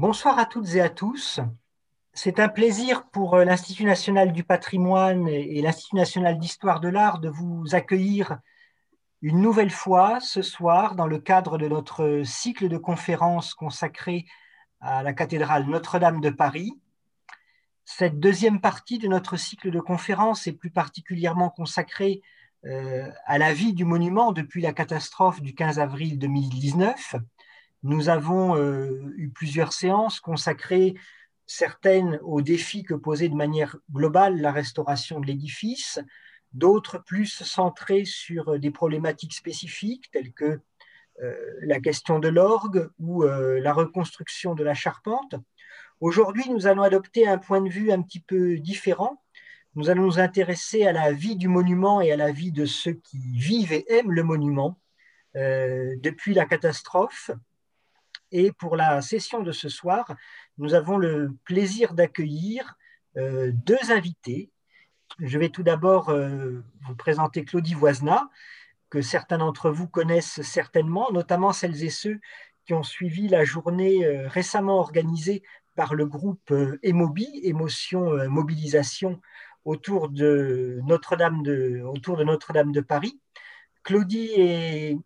Bonsoir à toutes et à tous. C'est un plaisir pour euh, l'Institut national du patrimoine et l'Institut national d'histoire de l'art de vous accueillir une nouvelle fois ce soir dans le cadre de notre cycle de conférences consacré à la cathédrale Notre-Dame de Paris. Cette deuxième partie de notre cycle de conférences est plus particulièrement consacrée euh, à la vie du monument depuis la catastrophe du 15 avril 2019 nous avons euh, eu plusieurs séances consacrées, certaines aux défis que posait de manière globale la restauration de l'édifice, d'autres plus centrées sur des problématiques spécifiques telles que euh, la question de l'orgue ou euh, la reconstruction de la charpente. Aujourd'hui, nous allons adopter un point de vue un petit peu différent. Nous allons nous intéresser à la vie du monument et à la vie de ceux qui vivent et aiment le monument depuis la catastrophe et pour la session de ce soir, nous avons le plaisir d'accueillir euh, deux invités. Je vais tout d'abord euh, vous présenter Claudie Voisna, que certains d'entre vous connaissent certainement, notamment celles et ceux qui ont suivi la journée euh, récemment organisée par le groupe Emobi, Émotion Mobilisation, autour de Notre-Dame de, autour de, Notre-Dame de Paris. Claudie est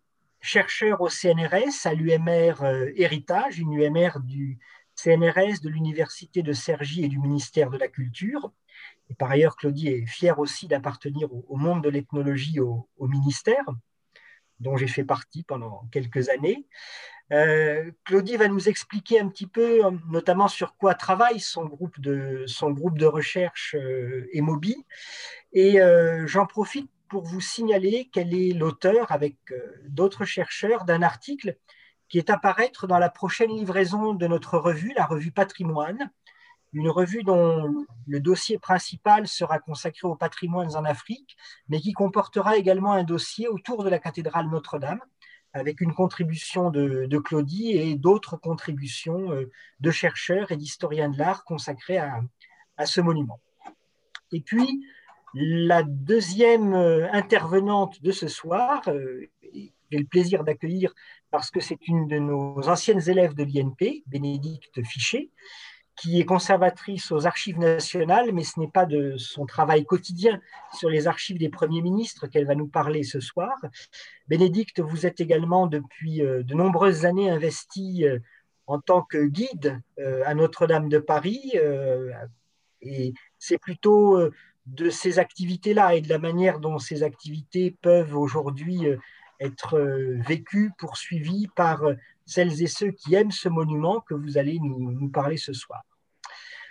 chercheur au CNRS, à l'UMR euh, Héritage, une UMR du CNRS, de l'Université de Cergy et du ministère de la Culture. Et par ailleurs, Claudie est fière aussi d'appartenir au, monde de l'ethnologie au, ministère, dont j'ai fait partie pendant quelques années. Euh, Claudie va nous expliquer un petit peu, notamment sur quoi travaille son groupe de, son groupe de recherche euh, Emobi. Et j'en profite pour vous signaler qu'elle est l'auteur, avec euh, d'autres chercheurs, d'un article qui est à paraître dans la prochaine livraison de notre revue, la revue Patrimoine, une revue dont le dossier principal sera consacré aux patrimoines en Afrique, mais qui comportera également un dossier autour de la cathédrale Notre-Dame, avec une contribution de, Claudie et d'autres contributions euh, de chercheurs et d'historiens de l'art consacrés à, à ce monument. Et puis, la deuxième euh, intervenante de ce soir, euh, j'ai le plaisir d'accueillir parce que c'est une de nos anciennes élèves de l'INP, Bénédicte Fichet, qui est conservatrice aux archives nationales, mais ce n'est pas de son travail quotidien sur les archives des premiers ministres qu'elle va nous parler ce soir. Bénédicte, vous êtes également depuis euh, de nombreuses années investie en tant que guide à Notre-Dame de Paris, et c'est plutôt de ces activités-là et de la manière dont ces activités peuvent aujourd'hui euh, être euh, vécues, poursuivies par euh, celles et ceux qui aiment ce monument que vous allez nous, parler ce soir.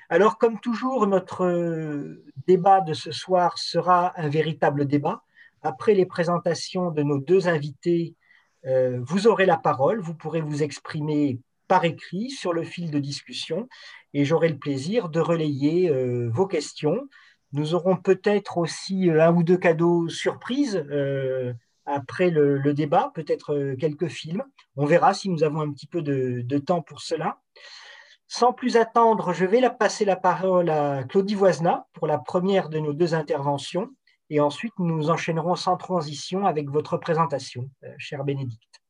Alors, comme toujours, notre débat de ce soir sera un véritable débat. Après les présentations de nos deux invités, vous aurez la parole, vous pourrez vous exprimer par écrit sur le fil de discussion et j'aurai le plaisir de relayer vos questions nous aurons peut-être aussi euh, un ou deux cadeaux surprises euh, après le, débat, peut-être euh, quelques films. On verra si nous avons un petit peu de, temps pour cela. Sans plus attendre, je vais la passer la parole à Claudie Voisna pour la première de nos deux interventions. Et ensuite, nous enchaînerons sans transition avec votre présentation, cher Bénédicte.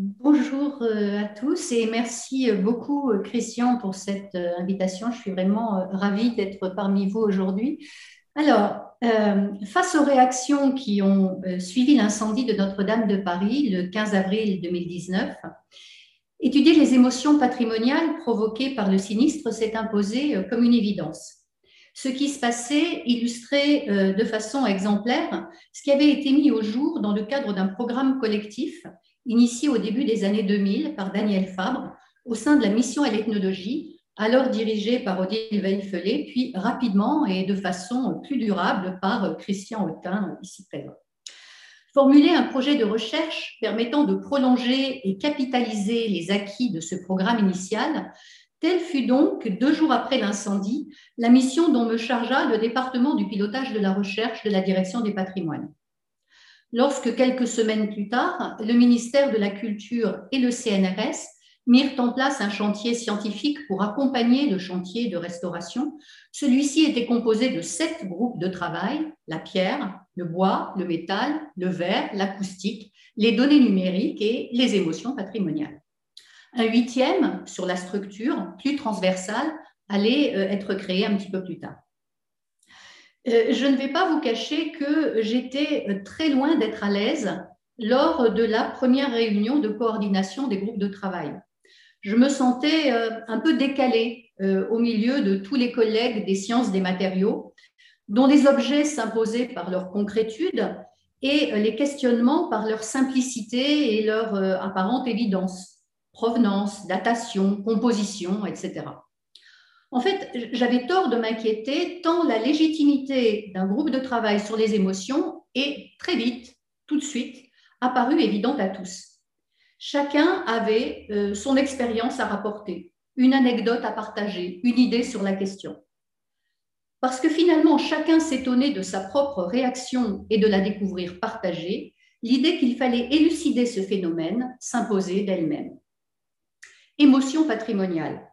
Bonjour euh, à tous et merci beaucoup euh, Christian pour cette euh, invitation. Je suis vraiment ravie d'être parmi vous aujourd'hui. Alors, face aux réactions qui ont suivi l'incendie de Notre-Dame de Paris le 15 avril 2019, étudier les émotions patrimoniales provoquées par le sinistre s'est imposé comme une évidence. Ce qui se passait illustrait de façon exemplaire ce qui avait été mis au jour dans le cadre d'un programme collectif initié au début des années 2000 par Daniel Fabre au sein de la mission à l'ethnologie, alors dirigée par Odile Veilfelet, puis rapidement et de façon plus durable par Christian Autin, ici présent. Formuler un projet de recherche permettant de prolonger et capitaliser les acquis de ce programme initial, telle fut donc, deux jours après l'incendie, la mission dont me chargea le département du pilotage de la recherche de la direction des patrimoines lorsque quelques semaines plus tard, le ministère de la Culture et le CNRS mirent en place un chantier scientifique pour accompagner le chantier de restauration. Celui-ci était composé de sept groupes de travail, la pierre, le bois, le métal, le verre, l'acoustique, les données numériques et les émotions patrimoniales. Un huitième sur la structure, plus transversale, allait euh, être créé un petit peu plus tard. Euh, je ne vais pas vous cacher que j'étais très loin d'être à l'aise lors de la première réunion de coordination des groupes de travail. Je me sentais euh, un peu décalée au milieu de tous les collègues des sciences des matériaux, dont les objets s'imposaient par leur concrétude et les questionnements par leur simplicité et leur apparente évidence, provenance, datation, composition, etc. En fait, j'avais tort de m'inquiéter tant la légitimité d'un groupe de travail sur les émotions est très vite, tout de suite, apparue évidente à tous. Chacun avait euh, son expérience à rapporter, une anecdote à partager, une idée sur la question. Parce que finalement, chacun s'étonnait de sa propre réaction et de la découvrir partagée, l'idée qu'il fallait élucider ce phénomène s'imposait d'elle-même. Émotion patrimoniale.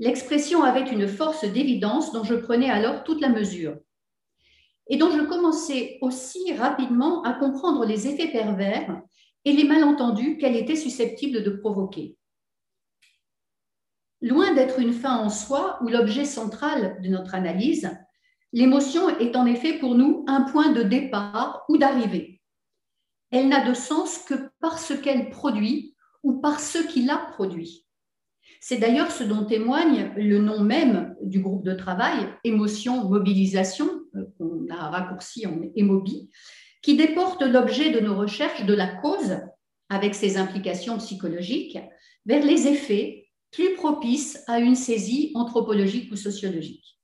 L'expression avait une force d'évidence dont je prenais alors toute la mesure et dont je commençais aussi rapidement à comprendre les effets pervers et les malentendus qu'elle était susceptible de provoquer. Loin d'être une fin en soi ou l'objet central de notre analyse, l'émotion est en effet pour nous un point de départ ou d'arrivée. Elle n'a de sens que parce qu'elle produit ou par ce qui l'a produit. C'est d'ailleurs ce dont témoigne le nom même du groupe de travail, émotion, mobilisation, euh, qu'on a raccourci en émobi, qui déporte l'objet de nos recherches de la cause, avec ses implications psychologiques, vers les effets plus propices à une saisie anthropologique ou sociologique.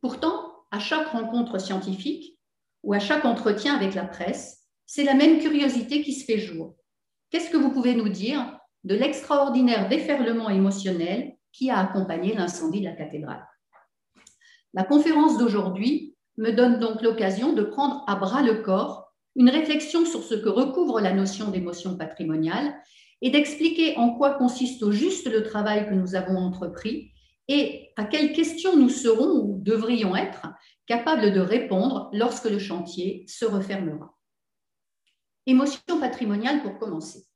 Pourtant, à chaque rencontre scientifique ou à chaque entretien avec la presse, c'est la même curiosité qui se fait jour. Qu'est-ce que vous pouvez nous dire de l'extraordinaire déferlement émotionnel qui a accompagné l'incendie de la cathédrale. La conférence d'aujourd'hui me donne donc l'occasion de prendre à bras le corps une réflexion sur ce que recouvre la notion d'émotion patrimoniale et d'expliquer en quoi consiste au juste le travail que nous avons entrepris et à quelles questions nous serons ou devrions être capables de répondre lorsque le chantier se refermera. Émotion patrimoniale pour commencer.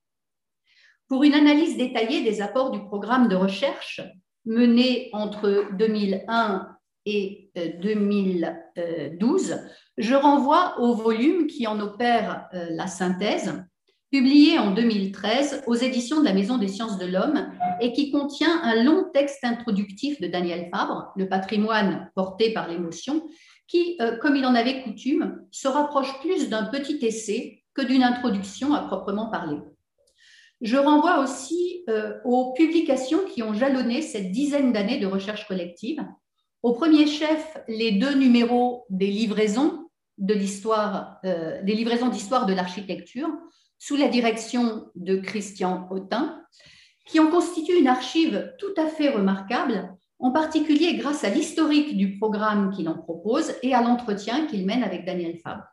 Pour une analyse détaillée des apports du programme de recherche mené entre 2001 et 2012, euh, je renvoie au volume qui en opère euh, la synthèse, publié en 2013 aux éditions de la Maison des sciences de l'homme et qui contient un long texte introductif de Daniel Fabre, Le patrimoine porté par l'émotion, qui, euh, comme il en avait coutume, se rapproche plus d'un petit essai que d'une introduction à proprement parler. Je renvoie aussi euh, aux publications qui ont jalonné cette dizaine d'années de recherche collective. Au premier chef, les deux numéros des livraisons euh, d'histoire de l'architecture, sous la direction de Christian Autin, qui en constituent une archive tout à fait remarquable, en particulier grâce à l'historique du programme qu'il en propose et à l'entretien qu'il mène avec Daniel Fabre.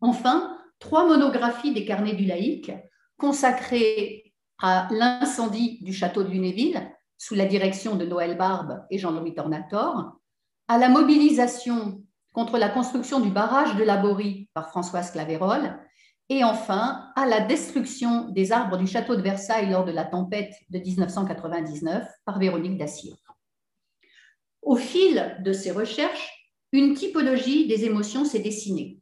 Enfin, trois monographies des carnets du laïc, consacré à l'incendie du château de Lunéville sous la direction de Noël Barbe et Jean-Louis Tornator, à la mobilisation contre la construction du barrage de la Borie par Françoise Claverol, et enfin à la destruction des arbres du château de Versailles lors de la tempête de 1999 par Véronique Dacier. Au fil de ces recherches, une typologie des émotions s'est dessinée.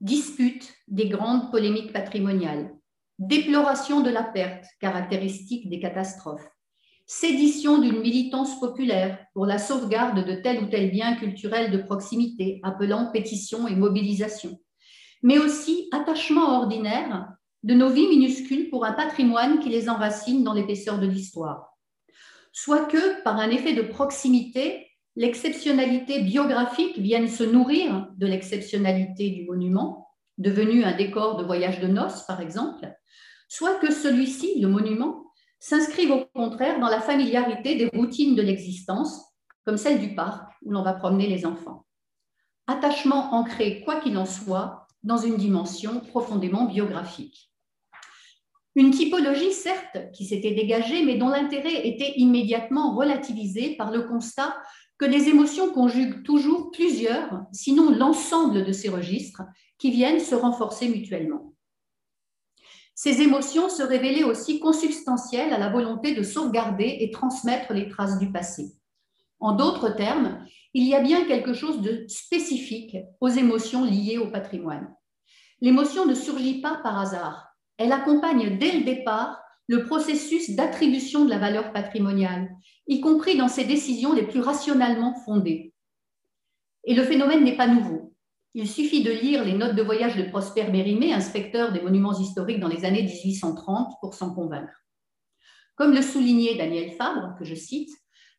Dispute des grandes polémiques patrimoniales, déploration de la perte, caractéristique des catastrophes, sédition d'une militance populaire pour la sauvegarde de tel ou tel bien culturel de proximité, appelant pétition et mobilisation, mais aussi attachement ordinaire de nos vies minuscules pour un patrimoine qui les enracine dans l'épaisseur de l'histoire. Soit que, par un effet de proximité, l'exceptionnalité biographique vienne se nourrir de l'exceptionnalité du monument, devenu un décor de voyage de noces, par exemple, soit que celui-ci, le monument, s'inscrive au contraire dans la familiarité des routines de l'existence, comme celle du parc où l'on va promener les enfants. Attachement ancré, quoi qu'il en soit, dans une dimension profondément biographique. Une typologie, certes, qui s'était dégagée, mais dont l'intérêt était immédiatement relativisé par le constat que les émotions conjuguent toujours plusieurs, sinon l'ensemble de ces registres, qui viennent se renforcer mutuellement. Ces émotions se révélaient aussi consubstantielles à la volonté de sauvegarder et transmettre les traces du passé. En d'autres termes, il y a bien quelque chose de spécifique aux émotions liées au patrimoine. L'émotion ne surgit pas par hasard. Elle accompagne dès le départ le processus d'attribution de la valeur patrimoniale, y compris dans ses décisions les plus rationnellement fondées. Et le phénomène n'est pas nouveau. Il suffit de lire les notes de voyage de Prosper Mérimée, inspecteur des monuments historiques dans les années 1830, pour s'en convaincre. Comme le soulignait Daniel Fabre, que je cite,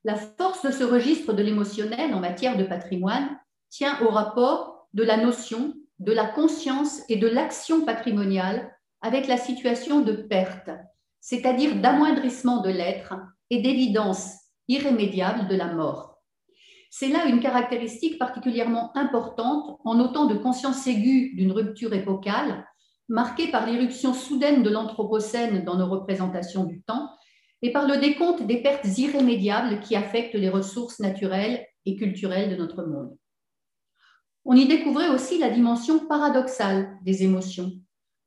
la force de ce registre de l'émotionnel en matière de patrimoine tient au rapport de la notion, de la conscience et de l'action patrimoniale avec la situation de perte, c'est-à-dire d'amoindrissement de l'être et d'évidence irrémédiable de la mort. C'est là une caractéristique particulièrement importante en autant de conscience aiguë d'une rupture épocale, marquée par l'irruption soudaine de l'Anthropocène dans nos représentations du temps et par le décompte des pertes irrémédiables qui affectent les ressources naturelles et culturelles de notre monde. On y découvrait aussi la dimension paradoxale des émotions.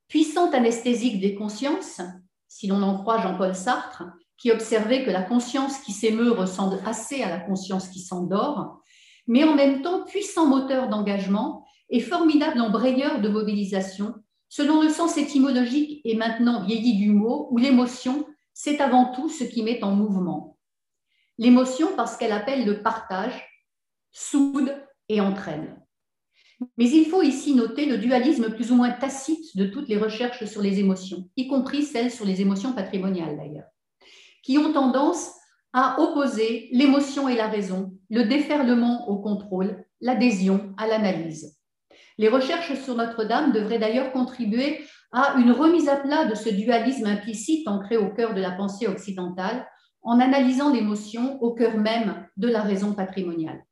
Puissante anesthésique des consciences, si l'on en croit Jean-Paul Sartre, qui observait que la conscience qui s'émeut ressemble assez à la conscience qui s'endort, mais en même temps puissant moteur d'engagement et formidable embrayeur de mobilisation, selon le sens étymologique et maintenant vieilli du mot, où l'émotion, c'est avant tout ce qui met en mouvement. L'émotion parce qu'elle appelle le partage, soude et entraîne. Mais il faut ici noter le dualisme plus ou moins tacite de toutes les recherches sur les émotions, y compris celles sur les émotions patrimoniales d'ailleurs qui ont tendance à opposer l'émotion et la raison, le déferlement au contrôle, l'adhésion à l'analyse. Les recherches sur Notre-Dame devraient d'ailleurs contribuer à une remise à plat de ce dualisme implicite ancré au cœur de la pensée occidentale en analysant l'émotion au cœur même de la raison patrimoniale.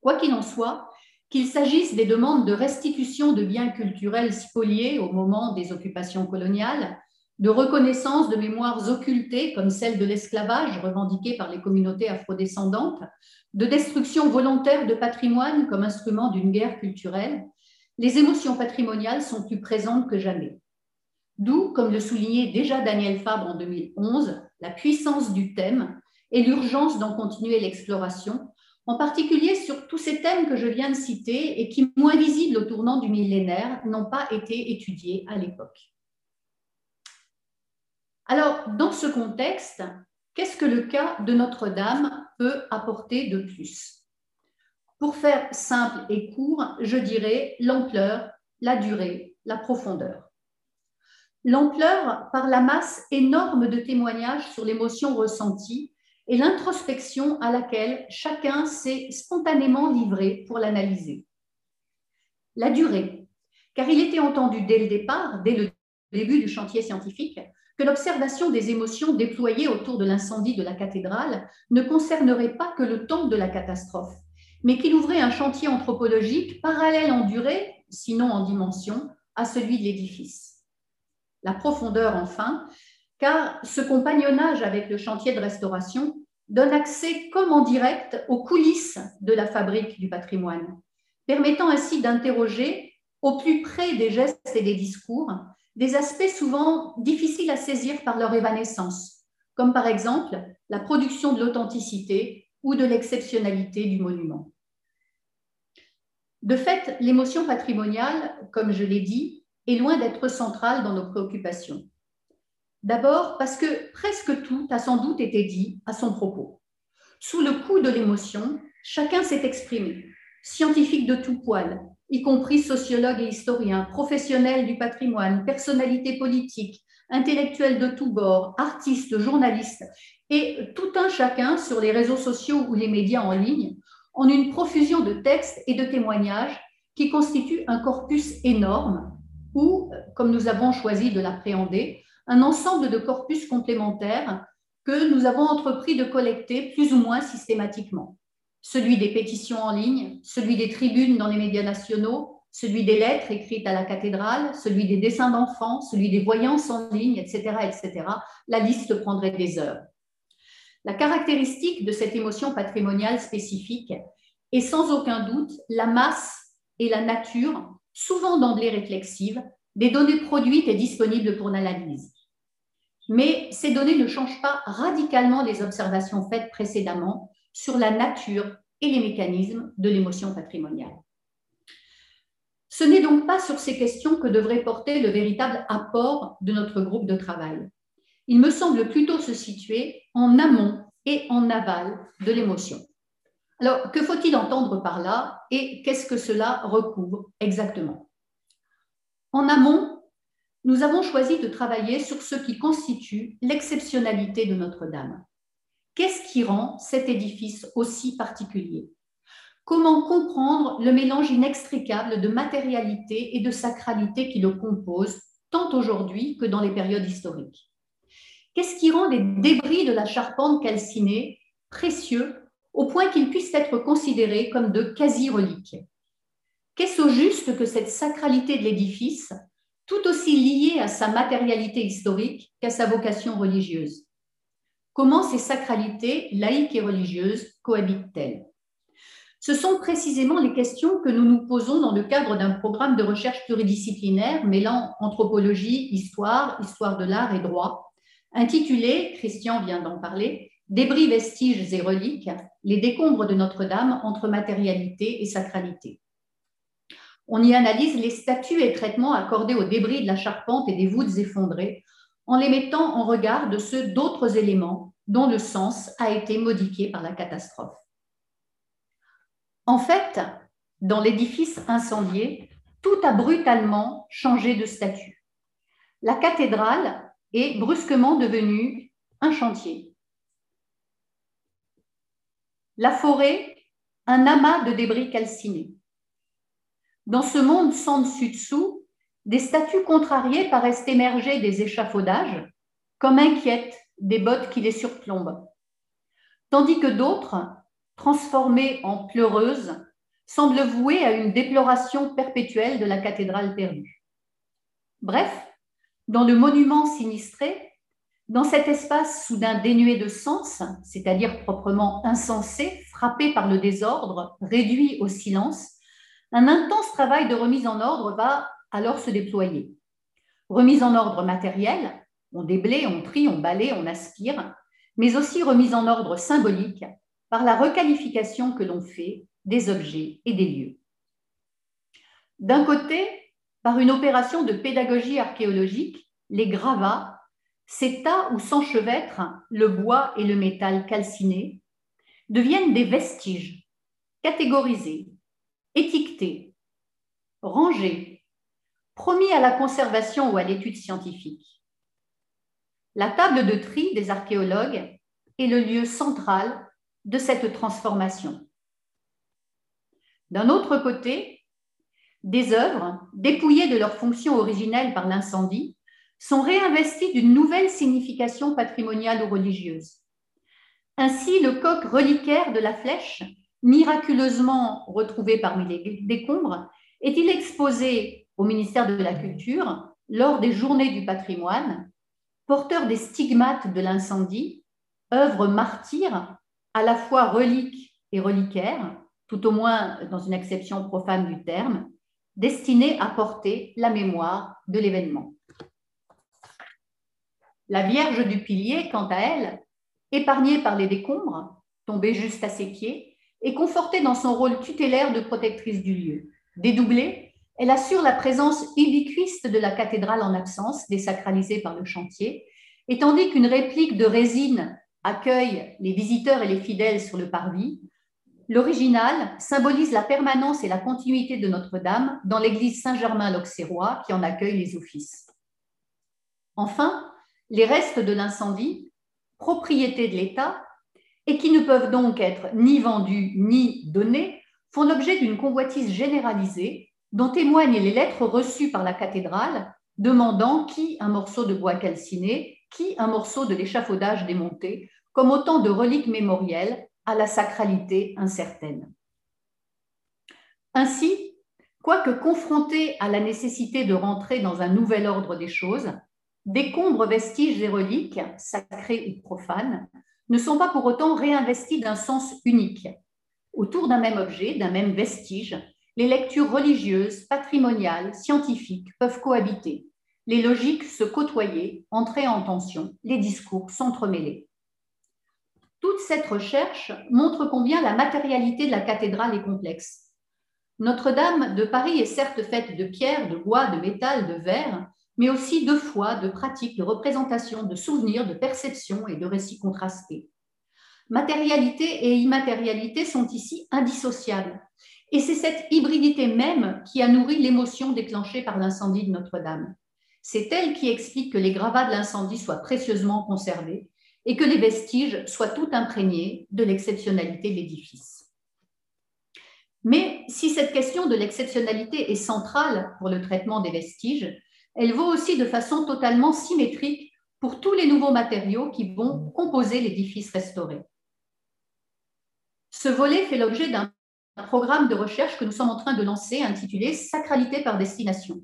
Quoi qu'il en soit, qu'il s'agisse des demandes de restitution de biens culturels spoliés au moment des occupations coloniales, de reconnaissance de mémoires occultées comme celle de l'esclavage revendiquée par les communautés afrodescendantes, de destruction volontaire de patrimoine comme instrument d'une guerre culturelle, les émotions patrimoniales sont plus présentes que jamais. D'où, comme le soulignait déjà Daniel Fabre en 2011, la puissance du thème et l'urgence d'en continuer l'exploration, en particulier sur tous ces thèmes que je viens de citer et qui, moins visibles au tournant du millénaire, n'ont pas été étudiés à l'époque. Alors, dans ce contexte, qu'est-ce que le cas de Notre-Dame peut apporter de plus? Pour faire simple et court, je dirais l'ampleur, la durée, la profondeur. L'ampleur par la masse énorme de témoignages sur l'émotion ressentie et l'introspection à laquelle chacun s'est spontanément livré pour l'analyser. La durée, car il était entendu dès le départ, dès le début du chantier scientifique, que l'observation des émotions déployées autour de l'incendie de la cathédrale ne concernerait pas que le temps de la catastrophe, mais qu'il ouvrait un chantier anthropologique parallèle en durée, sinon en dimension, à celui de l'édifice. La profondeur, enfin, car ce compagnonnage avec le chantier de restauration donne accès comme en direct aux coulisses de la fabrique du patrimoine, permettant ainsi d'interroger au plus près des gestes et des discours des aspects souvent difficiles à saisir par leur évanescence, comme par exemple la production de l'authenticité ou de l'exceptionnalité du monument. De fait, l'émotion patrimoniale, comme je l'ai dit, est loin d'être centrale dans nos préoccupations. D'abord parce que presque tout a sans doute été dit à son propos. Sous le coup de l'émotion, chacun s'est exprimé, scientifique de tout poil, y compris sociologues et historiens, professionnels du patrimoine, personnalités politiques, intellectuels de tous bords, artistes, journalistes, et tout un chacun sur les réseaux sociaux ou les médias en ligne, en une profusion de textes et de témoignages qui constituent un corpus énorme ou, comme nous avons choisi de l'appréhender, un ensemble de corpus complémentaires que nous avons entrepris de collecter plus ou moins systématiquement celui des pétitions en ligne, celui des tribunes dans les médias nationaux, celui des lettres écrites à la cathédrale, celui des dessins d'enfants, celui des voyances en ligne, etc., etc. La liste prendrait des heures. La caractéristique de cette émotion patrimoniale spécifique est sans aucun doute la masse et la nature, souvent d'emblée réflexive, des données produites et disponibles pour l'analyse. Mais ces données ne changent pas radicalement les observations faites précédemment sur la nature et les mécanismes de l'émotion patrimoniale. Ce n'est donc pas sur ces questions que devrait porter le véritable apport de notre groupe de travail. Il me semble plutôt se situer en amont et en aval de l'émotion. Alors, que faut-il entendre par là et qu'est-ce que cela recouvre exactement? En amont, nous avons choisi de travailler sur ce qui constitue l'exceptionnalité de Notre-Dame. Qu'est-ce qui rend cet édifice aussi particulier? Comment comprendre le mélange inextricable de matérialité et de sacralité qui le compose, tant aujourd'hui que dans les périodes historiques? Qu'est-ce qui rend les débris de la charpente calcinée précieux au point qu'ils puissent être considérés comme de quasi-reliques? Qu'est-ce au juste que cette sacralité de l'édifice, tout aussi liée à sa matérialité historique qu'à sa vocation religieuse? Comment ces sacralités laïques et religieuses cohabitent-elles? Ce sont précisément les questions que nous nous posons dans le cadre d'un programme de recherche pluridisciplinaire mêlant anthropologie, histoire, histoire de l'art et droit, intitulé, Christian vient d'en parler, Débris, vestiges et reliques, les décombres de Notre-Dame entre matérialité et sacralité. On y analyse les statuts et traitements accordés aux débris de la charpente et des voûtes effondrées en les mettant en regard de ceux d'autres éléments dont le sens a été modifié par la catastrophe. En fait, dans l'édifice incendié, tout a brutalement changé de statut. La cathédrale est brusquement devenue un chantier. La forêt, un amas de débris calcinés. Dans ce monde sans dessus-dessous, des statues contrariées paraissent émerger des échafaudages, comme inquiètes des bottes qui les surplombent, tandis que d'autres transformée en pleureuse, semble vouée à une déploration perpétuelle de la cathédrale perdue. Bref, dans le monument sinistré, dans cet espace soudain dénué de sens, c'est-à-dire proprement insensé, frappé par le désordre, réduit au silence, un intense travail de remise en ordre va alors se déployer. Remise en ordre matérielle, on déblaye, on trie, on balaye, on aspire, mais aussi remise en ordre symbolique, par la requalification que l'on fait des objets et des lieux. D'un côté, par une opération de pédagogie archéologique, les gravats, ces tas où s'enchevêtrent le bois et le métal calciné, deviennent des vestiges, catégorisés, étiquetés, rangés, promis à la conservation ou à l'étude scientifique. La table de tri des archéologues est le lieu central de cette transformation. D'un autre côté, des œuvres, dépouillées de leur fonction originelle par l'incendie, sont réinvesties d'une nouvelle signification patrimoniale ou religieuse. Ainsi, le coq reliquaire de la flèche, miraculeusement retrouvé parmi les décombres, est-il exposé au ministère de la Culture lors des Journées du patrimoine, porteur des stigmates de l'incendie, œuvre martyre à la fois relique et reliquaire, tout au moins dans une acception profane du terme, destinée à porter la mémoire de l'événement. La Vierge du Pilier, quant à elle, épargnée par les décombres, tombée juste à ses pieds, est confortée dans son rôle tutélaire de protectrice du lieu. Dédoublée, elle assure la présence ubiquiste de la cathédrale en absence, désacralisée par le chantier, et tandis qu'une réplique de résine accueille les visiteurs et les fidèles sur le parvis. L'original symbolise la permanence et la continuité de Notre-Dame dans l'église Saint-Germain-l'Auxerrois qui en accueille les offices. Enfin, les restes de l'incendie, propriété de l'État, et qui ne peuvent donc être ni vendus ni donnés, font l'objet d'une convoitise généralisée dont témoignent les lettres reçues par la cathédrale demandant qui un morceau de bois calciné, qui un morceau de l'échafaudage démonté, comme autant de reliques mémorielles à la sacralité incertaine. Ainsi, quoique confrontés à la nécessité de rentrer dans un nouvel ordre des choses, décombres, vestiges et reliques, sacrés ou profanes, ne sont pas pour autant réinvestis d'un sens unique. Autour d'un même objet, d'un même vestige, Les lectures religieuses, patrimoniales, scientifiques peuvent cohabiter. Les logiques se côtoyer, entrer en tension, les discours s'entremêler. Toute cette recherche montre combien la matérialité de la cathédrale est complexe. Notre-Dame de Paris est certes faite de pierre, de bois, de métal, de verre, mais aussi de foi, de pratiques, de représentations, de souvenirs, de perceptions et de récits contrastés. Matérialité et immatérialité sont ici indissociables. Et c'est cette hybridité même qui a nourri l'émotion déclenchée par l'incendie de Notre-Dame. C'est elle qui explique que les gravats de l'incendie soient précieusement conservés et que les vestiges soient tout imprégnés de l'exceptionnalité de l'édifice. Mais si cette question de l'exceptionnalité est centrale pour le traitement des vestiges, elle vaut aussi de façon totalement symétrique pour tous les nouveaux matériaux qui vont composer l'édifice restauré. Ce volet fait l'objet d'un programme de recherche que nous sommes en train de lancer intitulé Sacralité par destination.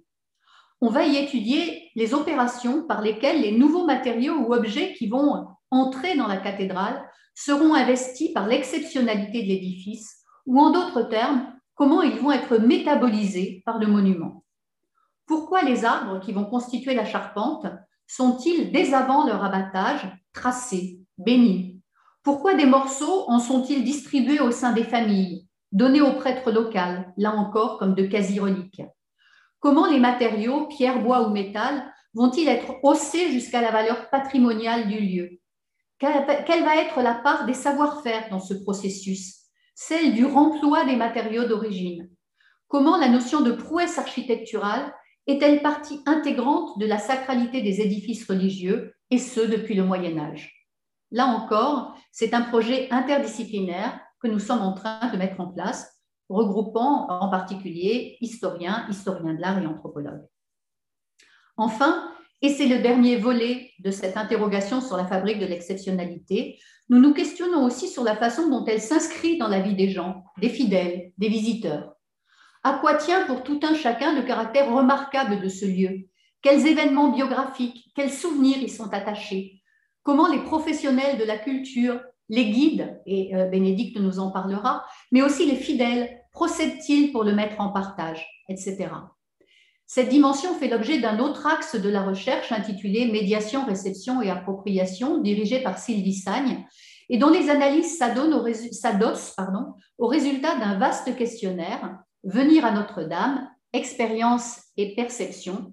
On va y étudier les opérations par lesquelles les nouveaux matériaux ou objets qui vont entrer dans la cathédrale seront investis par l'exceptionnalité de l'édifice, ou en d'autres termes, comment ils vont être métabolisés par le monument. Pourquoi les arbres qui vont constituer la charpente sont-ils, dès avant leur abattage, tracés, bénis? Pourquoi des morceaux en sont-ils distribués au sein des familles, donnés aux prêtres locaux, là encore comme de quasi-reliques. Comment les matériaux, pierre, bois ou métal, vont-ils être haussés jusqu'à la valeur patrimoniale du lieu? Quelle va être la part des savoir-faire dans ce processus? Celle du remploi des matériaux d'origine. Comment la notion de prouesse architecturale est-elle partie intégrante de la sacralité des édifices religieux, et ce depuis le Moyen Âge? Là encore, c'est un projet interdisciplinaire que nous sommes en train de mettre en place, regroupant en particulier historiens, historiens de l'art et anthropologues. Enfin, et c'est le dernier volet de cette interrogation sur la fabrique de l'exceptionnalité, nous nous questionnons aussi sur la façon dont elle s'inscrit dans la vie des gens, des fidèles, des visiteurs. À quoi tient pour tout un chacun le caractère remarquable de ce lieu? Quels événements biographiques, quels souvenirs y sont attachés? Comment les professionnels de la culture, les guides, et euh, Bénédicte nous en parlera, mais aussi les fidèles, procèdent-ils pour le mettre en partage, etc. Cette dimension fait l'objet d'un autre axe de la recherche intitulé Médiation, réception et appropriation, dirigé par Sylvie Sagne, et dont les analyses s'adossent au résultat d'un vaste questionnaire Venir à Notre-Dame, expérience et perception,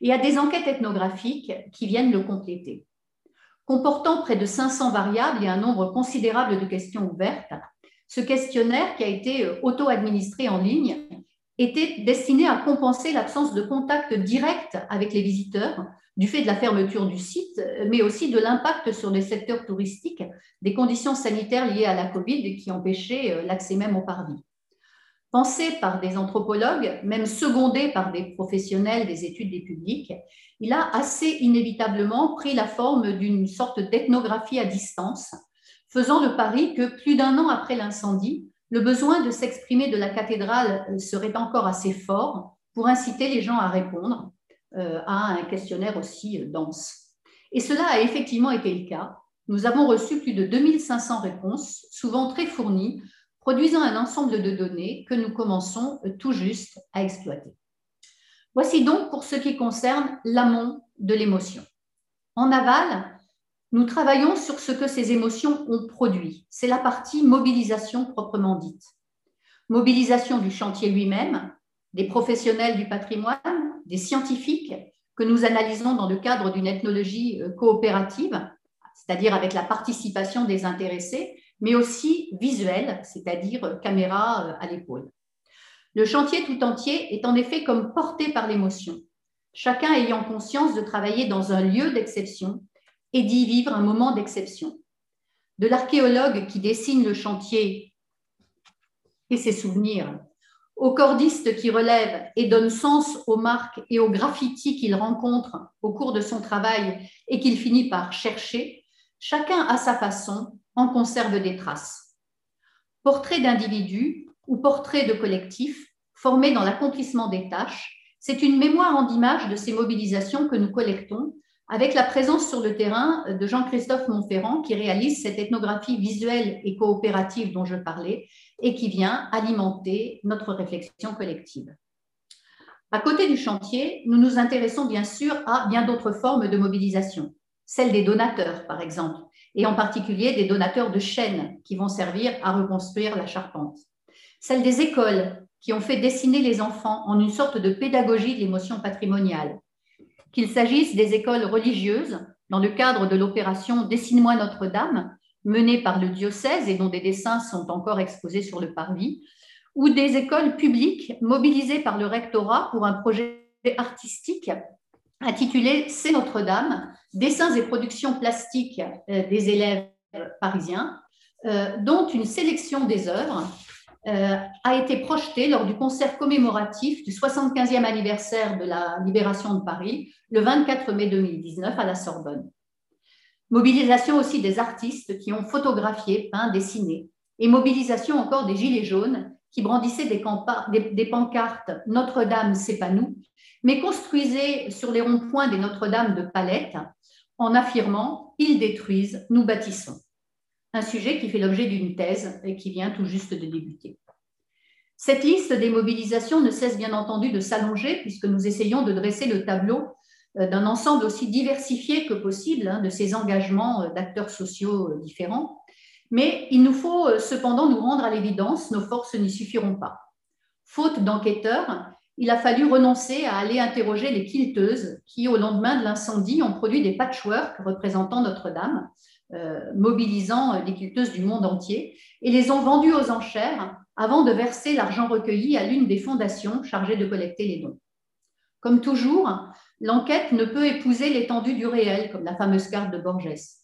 et à des enquêtes ethnographiques qui viennent le compléter. Comportant près de 500 variables et un nombre considérable de questions ouvertes, ce questionnaire, qui a été euh, auto-administré en ligne, était destiné à compenser l'absence de contact direct avec les visiteurs du fait de la fermeture du site, mais aussi de l'impact sur les secteurs touristiques des conditions sanitaires liées à la Covid qui empêchaient euh, l'accès même au parvis pensé par des anthropologues, même secondé par des professionnels des études des publics, il a assez inévitablement pris la forme d'une sorte d'ethnographie à distance, faisant le pari que plus d'un an après l'incendie, le besoin de s'exprimer de la cathédrale serait encore assez fort pour inciter les gens à répondre euh, à un questionnaire aussi dense. Et cela a effectivement été le cas. Nous avons reçu plus de 2500 réponses, souvent très fournies, produisant un ensemble de données que nous commençons tout juste à exploiter. Voici donc pour ce qui concerne l'amont de l'émotion. En aval, nous travaillons sur ce que ces émotions ont produit. C'est la partie mobilisation proprement dite. Mobilisation du chantier lui-même, des professionnels du patrimoine, des scientifiques que nous analysons dans le cadre d'une ethnologie euh, coopérative, c'est-à-dire avec la participation des intéressés, mais aussi visuel, c'est-à-dire caméra euh, à l'épaule. Le chantier tout entier est en effet comme porté par l'émotion, chacun ayant conscience de travailler dans un lieu d'exception et d'y vivre un moment d'exception. De l'archéologue qui dessine le chantier et ses souvenirs, au cordiste qui relève et donne sens aux marques et aux graffitis qu'il rencontre au cours de son travail et qu'il finit par chercher, chacun à sa façon en conserve des traces. Portrait d'individus ou portrait de collectifs formés dans l'accomplissement des tâches, c'est une mémoire en images de ces mobilisations que nous collectons avec la présence sur le terrain de Jean-Christophe Montferrand qui réalise cette ethnographie visuelle et coopérative dont je parlais et qui vient alimenter notre réflexion collective. À côté du chantier, nous nous intéressons bien sûr à bien d'autres formes de mobilisation, celle des donateurs par exemple, et en particulier des donateurs de chaînes qui vont servir à reconstruire la charpente, celle des écoles qui ont fait dessiner les enfants en une sorte de pédagogie de l'émotion patrimoniale, qu'il s'agisse des écoles religieuses dans le cadre de l'opération Dessine-moi Notre-Dame, menée par le diocèse et dont des dessins sont encore exposés sur le parvis, ou des écoles publiques mobilisées par le rectorat pour un projet artistique intitulé C'est Notre-Dame, dessins et productions plastiques euh, des élèves parisiens, euh, dont une sélection des œuvres euh, a été projetée lors du concert commémoratif du 75e anniversaire de la libération de Paris, le 24 mai 2019 à la Sorbonne. Mobilisation aussi des artistes qui ont photographié, peint, dessiné, et mobilisation encore des Gilets jaunes qui brandissaient des, pancartes Notre-Dame, c'est pas nous, mais construisaient sur les ronds-points des Notre-Dame de palettes en affirmant Ils détruisent, nous bâtissons. Un sujet qui fait l'objet d'une thèse et qui vient tout juste de débuter. Cette liste des mobilisations ne cesse bien entendu de s'allonger puisque nous essayons de dresser le tableau euh, d'un ensemble aussi diversifié que possible hein, de ces engagements euh, d'acteurs sociaux euh, différents mais il nous faut euh, cependant nous rendre à l'évidence, nos forces n'y suffiront pas. Faute d'enquêteurs, il a fallu renoncer à aller interroger les quilteuses qui, au lendemain de l'incendie, ont produit des patchworks représentant Notre-Dame, euh, mobilisant euh, les quilteuses du monde entier, et les ont vendus aux enchères avant de verser l'argent recueilli à l'une des fondations chargées de collecter les dons. Comme toujours, l'enquête ne peut épouser l'étendue du réel, comme la fameuse carte de Borges.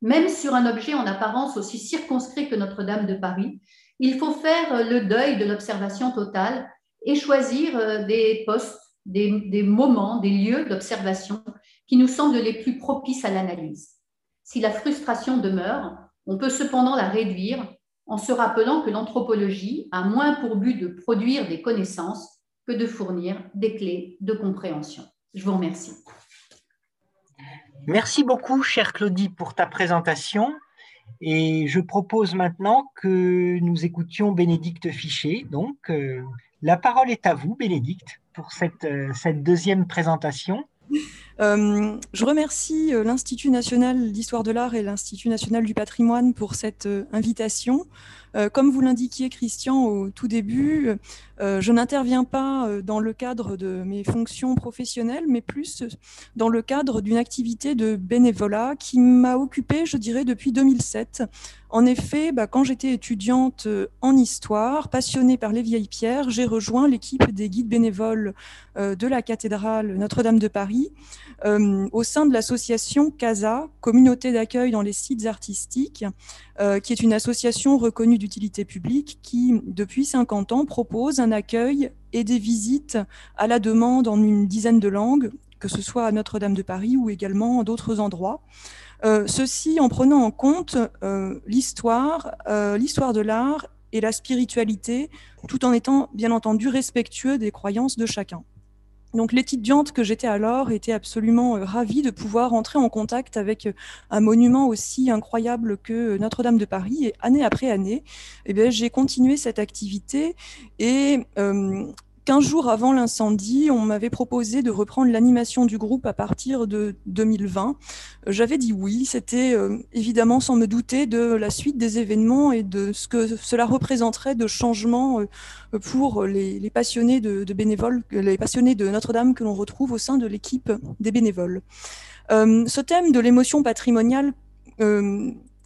Même sur un objet en apparence aussi circonscrit que Notre-Dame de Paris, il faut faire le deuil de l'observation totale et choisir euh, des postes, des, moments, des lieux d'observation qui nous semblent les plus propices à l'analyse. Si la frustration demeure, on peut cependant la réduire en se rappelant que l'anthropologie a moins pour but de produire des connaissances que de fournir des clés de compréhension. Je vous remercie. Merci beaucoup, chère Claudie, pour ta présentation. Et je propose maintenant que nous écoutions Bénédicte Fichet. Donc, euh, la parole est à vous, Bénédicte, pour cette, euh, cette deuxième présentation. Euh, je remercie l'Institut national d'histoire de l'art et l'Institut national du patrimoine pour cette invitation. comme vous l'indiquiez, Christian, au tout début, euh, je n'interviens pas euh, dans le cadre de mes fonctions professionnelles, mais plus dans le cadre d'une activité de bénévolat qui m'a occupée, je dirais, depuis 2007. En effet, bah, quand j'étais étudiante euh, en histoire, passionnée par les vieilles pierres, j'ai rejoint l'équipe des guides bénévoles de la cathédrale Notre-Dame de Paris au sein de l'association CASA, Communauté d'accueil dans les sites artistiques, qui est une association reconnue d'utilité publique qui, depuis 50 ans, propose un accueil et des visites à la demande en une dizaine de langues, que ce soit à Notre-Dame de Paris ou également d'autres endroits. Euh, ceci en prenant en compte euh, l'histoire, euh, l'histoire de l'art et la spiritualité, tout en étant bien entendu respectueux des croyances de chacun. Donc l'étudiante que j'étais alors était absolument euh, ravie de pouvoir entrer en contact avec euh, un monument aussi incroyable que Notre-Dame de Paris. Et année après année, eh j'ai continué cette activité et euh, 15 jours avant l'incendie, on m'avait proposé de reprendre l'animation du groupe à partir de 2020. Euh, j'avais dit oui, c'était euh, évidemment sans me douter de la suite des événements et de ce que cela représenterait de changement euh, pour les, passionnés de, bénévoles, les passionnés de Notre-Dame que l'on retrouve au sein de l'équipe des bénévoles. ce thème de l'émotion patrimoniale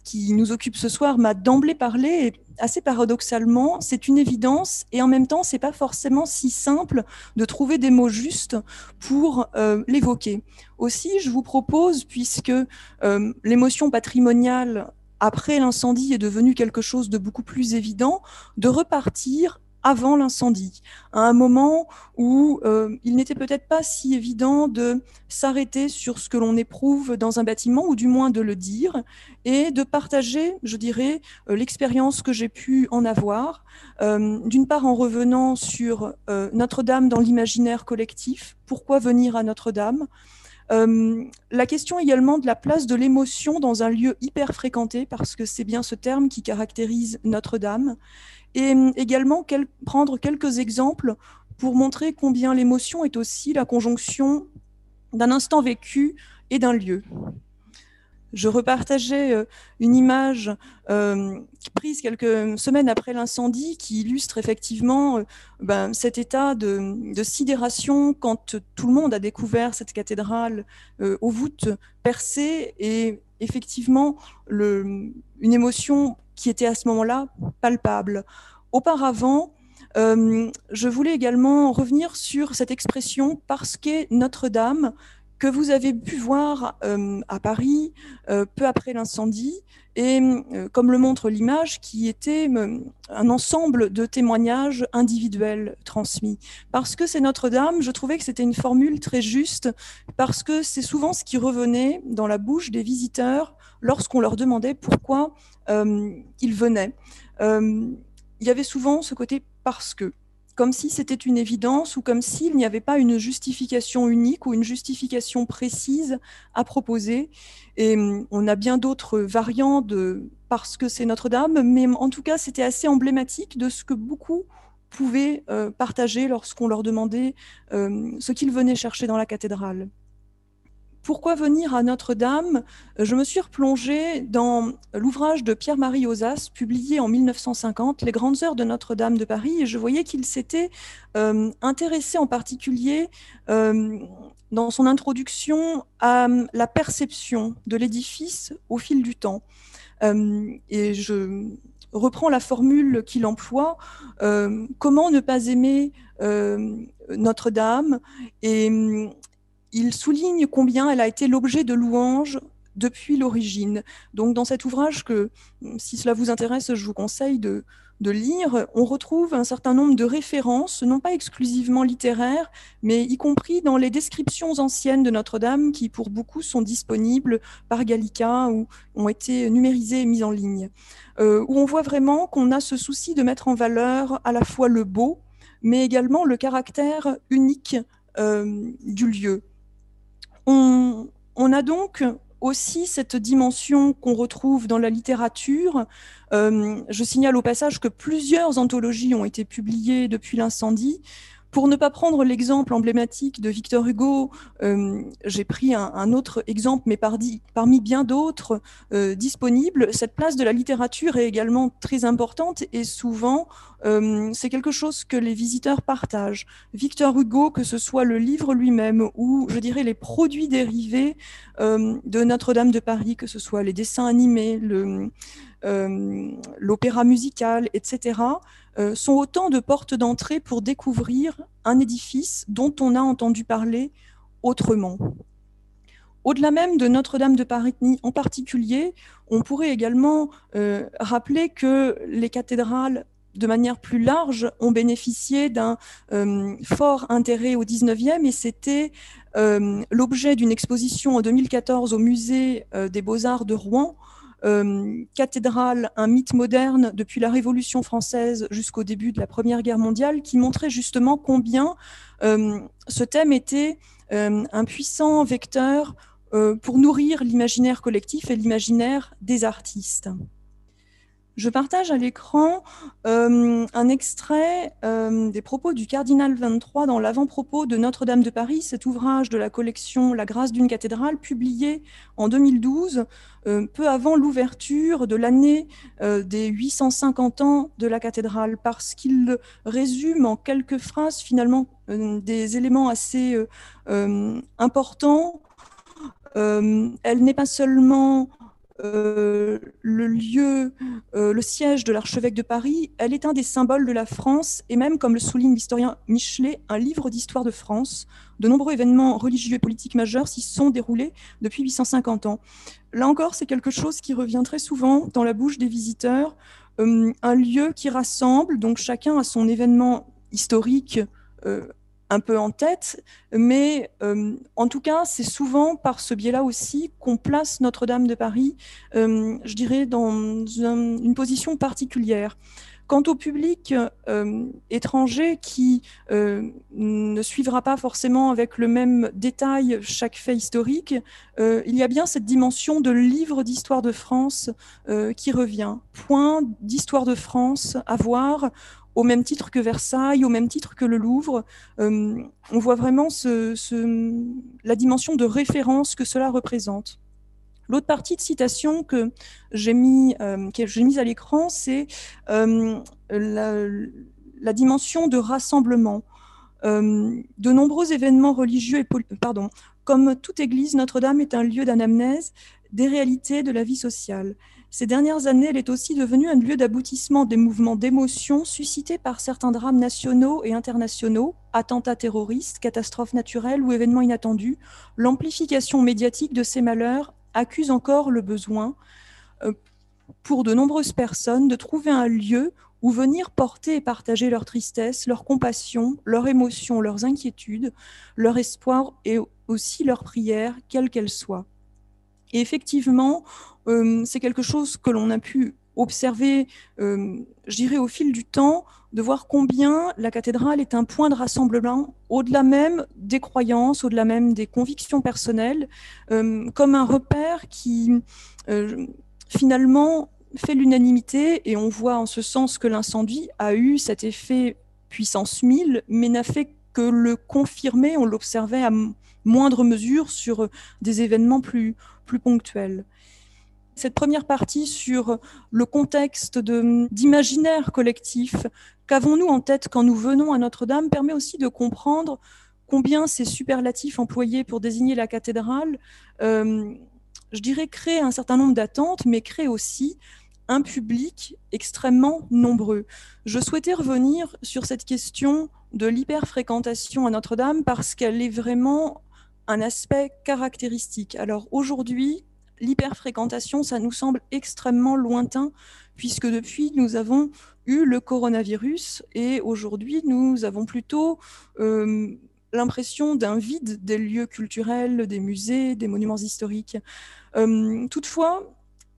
qui nous occupe ce soir m'a d'emblée parlé et assez paradoxalement, c'est une évidence et en même temps, c'est pas forcément si simple de trouver des mots justes pour euh, l'évoquer. Aussi, je vous propose, puisque euh, l'émotion patrimoniale après l'incendie est devenue quelque chose de beaucoup plus évident, de repartir avant l'incendie, à un moment où euh, il n'était peut-être pas si évident de s'arrêter sur ce que l'on éprouve dans un bâtiment, ou du moins de le dire, et de partager, je dirais, euh, l'expérience que j'ai pu en avoir, euh, d'une part en revenant sur Notre-Dame dans l'imaginaire collectif, pourquoi venir à Notre-Dame, la question également de la place de l'émotion dans un lieu hyper fréquenté, parce que c'est bien ce terme qui caractérise Notre-Dame, et également prendre quelques exemples pour montrer combien l'émotion est aussi la conjonction d'un instant vécu et d'un lieu. Je repartageais euh, une image euh, prise quelques semaines après l'incendie qui illustre effectivement euh, ben, cet état de, sidération quand tout le monde a découvert cette cathédrale aux voûtes percées et effectivement une émotion qui était à ce moment-là palpable. Auparavant, je voulais également revenir sur cette expression parce qu'est Notre-Dame que vous avez pu voir euh, à Paris euh, peu après l'incendie, et euh, comme le montre l'image, qui était un ensemble de témoignages individuels transmis. Parce que c'est Notre-Dame, je trouvais que c'était une formule très juste, parce que c'est souvent ce qui revenait dans la bouche des visiteurs lorsqu'on leur demandait pourquoi ils venaient. il y avait souvent ce côté parce que comme si c'était une évidence ou comme s'il n'y avait pas une justification unique ou une justification précise à proposer. Et hum, on a bien d'autres variants de parce que c'est Notre-Dame, mais en tout cas, c'était assez emblématique de ce que beaucoup pouvaient euh, partager lorsqu'on leur demandait euh, ce qu'ils venaient chercher dans la cathédrale. Pourquoi venir à Notre-Dame? Je me suis replongée dans l'ouvrage de Pierre-Marie Ozas, publié en 1950, Les grandes heures de Notre-Dame de Paris, et je voyais qu'il s'était euh, intéressé en particulier euh, dans son introduction à euh, la perception de l'édifice au fil du temps. et je reprends la formule qu'il emploie, comment ne pas aimer Notre-Dame? Il souligne combien elle a été l'objet de louanges depuis l'origine. Donc dans cet ouvrage que, si cela vous intéresse, je vous conseille de, lire, on retrouve un certain nombre de références, non pas exclusivement littéraires, mais y compris dans les descriptions anciennes de Notre-Dame, qui pour beaucoup sont disponibles par Gallica ou ont été numérisées et mises en ligne, euh, où on voit vraiment qu'on a ce souci de mettre en valeur à la fois le beau, mais également le caractère unique euh, du lieu. On, a donc aussi cette dimension qu'on retrouve dans la littérature. Euh, je signale au passage que plusieurs anthologies ont été publiées depuis l'incendie. Pour ne pas prendre l'exemple emblématique de Victor Hugo, euh, j'ai pris un, autre exemple, mais parmi bien d'autres euh, disponibles. Cette place de la littérature est également très importante et souvent, euh, c'est quelque chose que les visiteurs partagent. Victor Hugo, que ce soit le livre lui-même ou, je dirais, les produits dérivés de Notre-Dame de Paris, que ce soit les dessins animés, l'opéra musical, etc., euh, sont autant de portes d'entrée pour découvrir un édifice dont on a entendu parler autrement. Au-delà même de Notre-Dame de Paris en particulier, on pourrait également euh, rappeler que les cathédrales, de manière plus large, ont bénéficié d'un euh, fort intérêt au 19e et c'était l'objet d'une exposition en 2014 au musée des beaux-arts de Rouen euh, cathédrale, un mythe moderne depuis la Révolution française jusqu'au début de la Première Guerre mondiale, qui montrait justement combien euh, ce thème était euh, un puissant vecteur pour nourrir l'imaginaire collectif et l'imaginaire des artistes. Je partage à l'écran euh, un extrait euh, des propos du cardinal 23 dans l'avant-propos de Notre-Dame de Paris, cet ouvrage de la collection La grâce d'une cathédrale, publié en 2012, euh, peu avant l'ouverture de l'année des 850 ans de la cathédrale, parce qu'il résume en quelques phrases finalement des éléments assez importants. elle n'est pas seulement euh, le lieu, euh, le siège de l'archevêque de Paris, elle est un des symboles de la France et même, comme le souligne l'historien Michelet, un livre d'histoire de France. De nombreux événements religieux et politiques majeurs s'y sont déroulés depuis 850 ans. Là encore, c'est quelque chose qui revient très souvent dans la bouche des visiteurs, euh, un lieu qui rassemble, donc chacun a son événement historique un peu en tête, mais euh, en tout cas, c'est souvent par ce biais-là aussi qu'on place Notre-Dame de Paris, euh, je dirais, dans une position particulière. Quant au public euh, étranger qui ne suivra pas forcément avec le même détail chaque fait historique, il y a bien cette dimension de livre d'histoire de France qui revient. Point d'histoire de France à voir au même titre que Versailles, au même titre que le Louvre. on voit vraiment la dimension de référence que cela représente. L'autre partie de citation que j'ai euh, mise à l'écran, c'est euh, la, dimension de rassemblement. Euh, de nombreux événements religieux et pardon, comme toute église, Notre-Dame est un lieu d'anamnèse des réalités de la vie sociale. Ces dernières années, elle est aussi devenue un lieu d'aboutissement des mouvements d'émotion suscités par certains drames nationaux et internationaux, attentats terroristes, catastrophes naturelles ou événements inattendus. L'amplification médiatique de ces malheurs accuse encore le besoin euh, pour de nombreuses personnes de trouver un lieu où venir porter et partager leur tristesse, leur compassion, leurs émotions, leurs inquiétudes, leur espoir et aussi leurs prières, quelles qu'elles soient. Effectivement, euh, c'est quelque chose que l'on a pu observer, euh, je au fil du temps, de voir combien la cathédrale est un point de rassemblement au-delà même des croyances, au-delà même des convictions personnelles, euh, comme un repère qui euh, finalement fait l'unanimité et on voit en ce sens que l'incendie a eu cet effet puissance 1000, mais n'a fait que le confirmer, on l'observait à moindre mesure sur des événements plus, plus ponctuels. Cette première partie sur le contexte d'imaginaire collectif qu'avons-nous en tête quand nous venons à Notre-Dame permet aussi de comprendre combien ces superlatifs employés pour désigner la cathédrale, euh, je dirais, créent un certain nombre d'attentes, mais créent aussi un public extrêmement nombreux. Je souhaitais revenir sur cette question de l'hyperfréquentation à Notre-Dame parce qu'elle est vraiment un aspect caractéristique. Alors aujourd'hui, l'hyperfréquentation, ça nous semble extrêmement lointain, puisque depuis, nous avons eu le coronavirus et aujourd'hui, nous avons plutôt euh, l'impression d'un vide des lieux culturels, des musées, des monuments historiques. Euh, toutefois,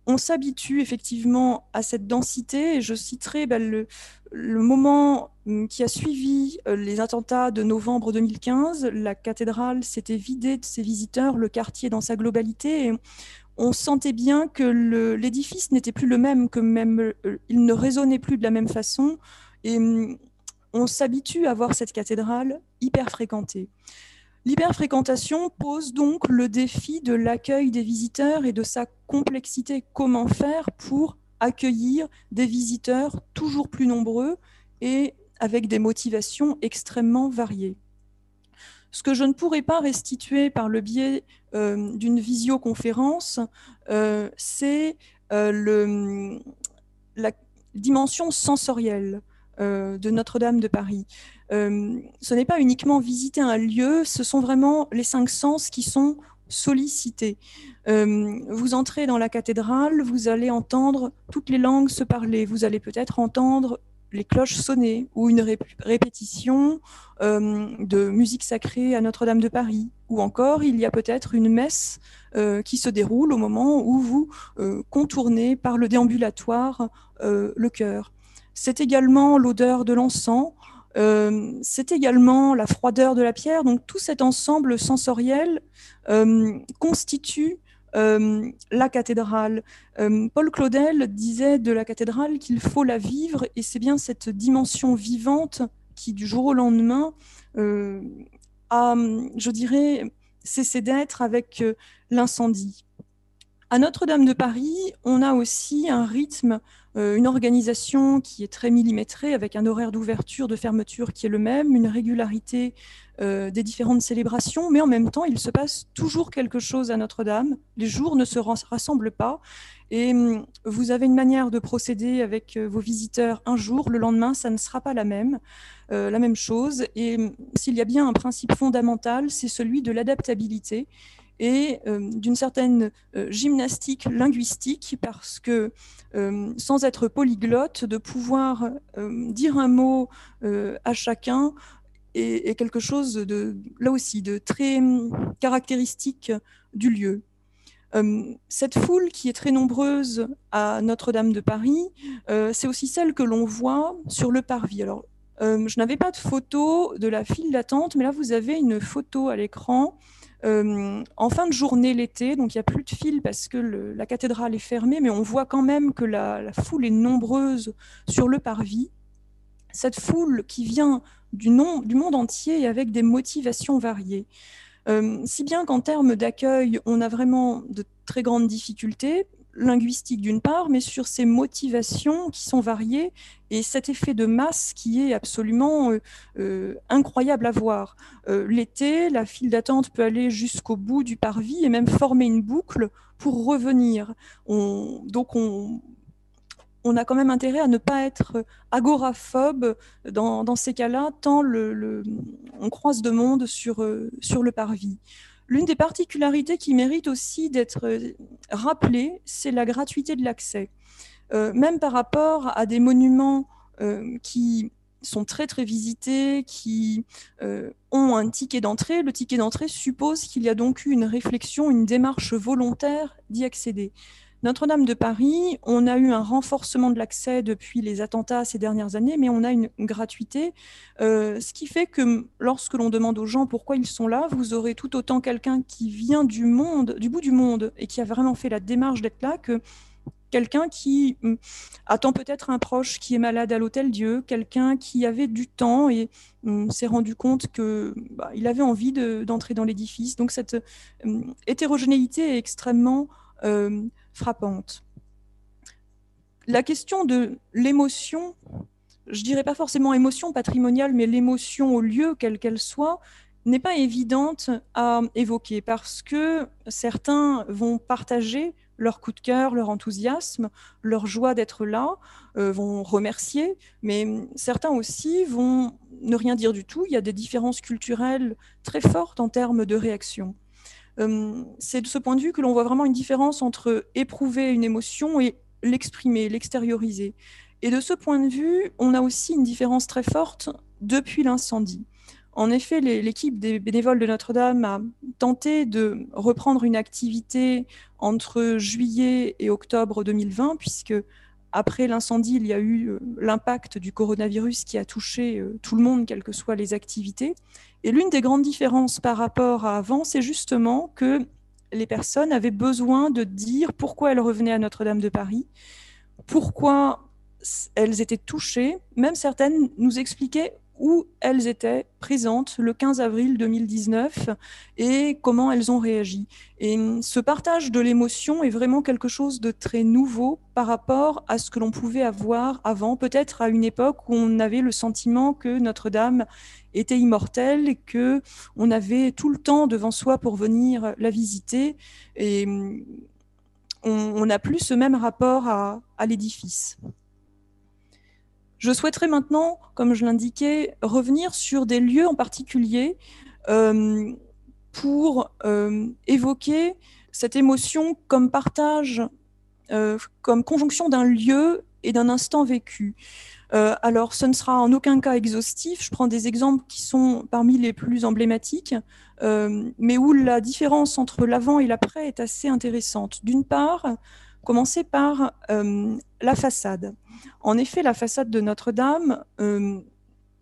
on s'habitue effectivement à cette densité et je citerai ben, le, moment hum, qui a suivi euh, les attentats de novembre 2015. La cathédrale s'était vidée de ses visiteurs, le quartier dans sa globalité. On sentait bien que l'édifice n'était plus le même, que même euh, il ne résonnait plus de la même façon. Et hum, on s'habitue à voir cette cathédrale hyper fréquentée. L'hyperfréquentation pose donc le défi de l'accueil des visiteurs et de sa complexité. Comment faire pour accueillir des visiteurs toujours plus nombreux et avec des motivations extrêmement variées? Ce que je ne pourrais pas restituer par le biais euh, d'une visioconférence, euh, c'est euh, la dimension sensorielle de Notre-Dame de Paris. ce n'est pas uniquement visiter un lieu, ce sont vraiment les cinq sens qui sont sollicités. vous entrez dans la cathédrale, vous allez entendre toutes les langues se parler, vous allez peut-être entendre les cloches sonner ou une répétition euh, de musique sacrée à Notre-Dame de Paris. Ou encore, il y a peut-être une messe euh, qui se déroule au moment où vous euh, contournez par le déambulatoire le cœur. C'est également l'odeur de l'encens, c'est également la froideur de la pierre. Donc tout cet ensemble sensoriel constitue euh, la cathédrale. Euh, Paul Claudel disait de la cathédrale qu'il faut la vivre, et c'est bien cette dimension vivante qui, du jour au lendemain, euh, a, je dirais, cessé d'être avec l'incendie. À Notre-Dame de Paris, on a aussi un rythme, une organisation qui est très millimétrée, avec un horaire d'ouverture, de fermeture qui est le même, une régularité euh, des différentes célébrations, mais en même temps, il se passe toujours quelque chose à Notre-Dame. Les jours ne se rassemblent pas. Et hum, vous avez une manière de procéder avec euh, vos visiteurs un jour, le lendemain, ça ne sera pas la même, euh, la même chose. Et hum, s'il y a bien un principe fondamental, c'est celui de l'adaptabilité et d'une certaine gymnastique linguistique, parce que sans être polyglotte, de pouvoir dire un mot à chacun est, quelque chose de, là aussi, de très hum, caractéristique du lieu. cette foule qui est très nombreuse à Notre-Dame de Paris, c'est aussi celle que l'on voit sur le parvis. Alors, je n'avais pas de photo de la file d'attente, mais là, vous avez une photo à l'écran en fin de journée l'été, donc il n'y a plus de file parce que la cathédrale est fermée, mais on voit quand même que la, foule est nombreuse sur le parvis. Cette foule qui vient du, du monde entier et avec des motivations variées. si bien qu'en termes d'accueil, on a vraiment de très grandes difficultés linguistique d'une part, mais sur ces motivations qui sont variées et cet effet de masse qui est absolument euh, euh, incroyable à voir. Euh, l'été, la file d'attente peut aller jusqu'au bout du parvis et même former une boucle pour revenir. donc on, a quand même intérêt à ne pas être agoraphobe dans, ces cas-là, tant on croise de monde sur le parvis. L'une des particularités qui mérite aussi d'être euh, rappelée, c'est la gratuité de l'accès. Euh, même par rapport à des monuments euh, qui sont très très visités, qui ont un ticket d'entrée, le ticket d'entrée suppose qu'il y a donc eu une réflexion, une démarche volontaire d'y accéder. Notre-Dame de Paris, on a eu un renforcement de l'accès depuis les attentats ces dernières années, mais on a une gratuité, euh, ce qui fait que lorsque l'on demande aux gens pourquoi ils sont là, vous aurez tout autant quelqu'un qui vient du monde, du bout du monde, et qui a vraiment fait la démarche d'être là, que quelqu'un qui attend peut-être un proche qui est malade à l'hôtel Dieu, quelqu'un qui avait du temps et s'est rendu compte que bah, avait envie d'entrer dans l'édifice. Donc cette hétérogénéité est extrêmement euh, frappante. La question de l'émotion, je dirais pas forcément émotion patrimoniale, mais l'émotion au lieu, quelle qu'elle soit, n'est pas évidente à évoquer parce que certains vont partager leur coup de cœur, leur enthousiasme, leur joie d'être là, euh, vont remercier, mais certains aussi vont ne rien dire du tout. Il y a des différences culturelles très fortes en termes de réaction. Euh, c'est de ce point de vue que l'on voit vraiment une différence entre éprouver une émotion et l'exprimer, l'extérioriser. Et de ce point de vue, on a aussi une différence très forte depuis l'incendie. En effet, l'équipe des bénévoles de Notre-Dame a tenté de reprendre une activité entre juillet et octobre 2020, puisque après l'incendie, il y a eu euh, l'impact du coronavirus qui a touché euh, tout le monde, quelles que soient les activités. Et l'une des grandes différences par rapport à avant, c'est justement que les personnes avaient besoin de dire pourquoi elles revenaient à Notre-Dame de Paris, pourquoi elles étaient touchées. Même certaines nous expliquaient où elles étaient présentes le 15 avril 2019 et comment elles ont réagi. Et ce partage de l'émotion est vraiment quelque chose de très nouveau par rapport à ce que l'on pouvait avoir avant, peut-être à une époque où on avait le sentiment que Notre-Dame était immortelle et que on avait tout le temps devant soi pour venir la visiter et on n'a plus ce même rapport à l'édifice. Je souhaiterais maintenant, comme je l'indiquais, revenir sur des lieux en particulier euh, pour euh, évoquer cette émotion comme partage, euh, comme conjonction d'un lieu et d'un instant vécu. alors, ce ne sera en aucun cas exhaustif. Je prends des exemples qui sont parmi les plus emblématiques, mais où la différence entre l'avant et l'après est assez intéressante. D'une part, commencer par la façade. En effet, la façade de Notre-Dame euh,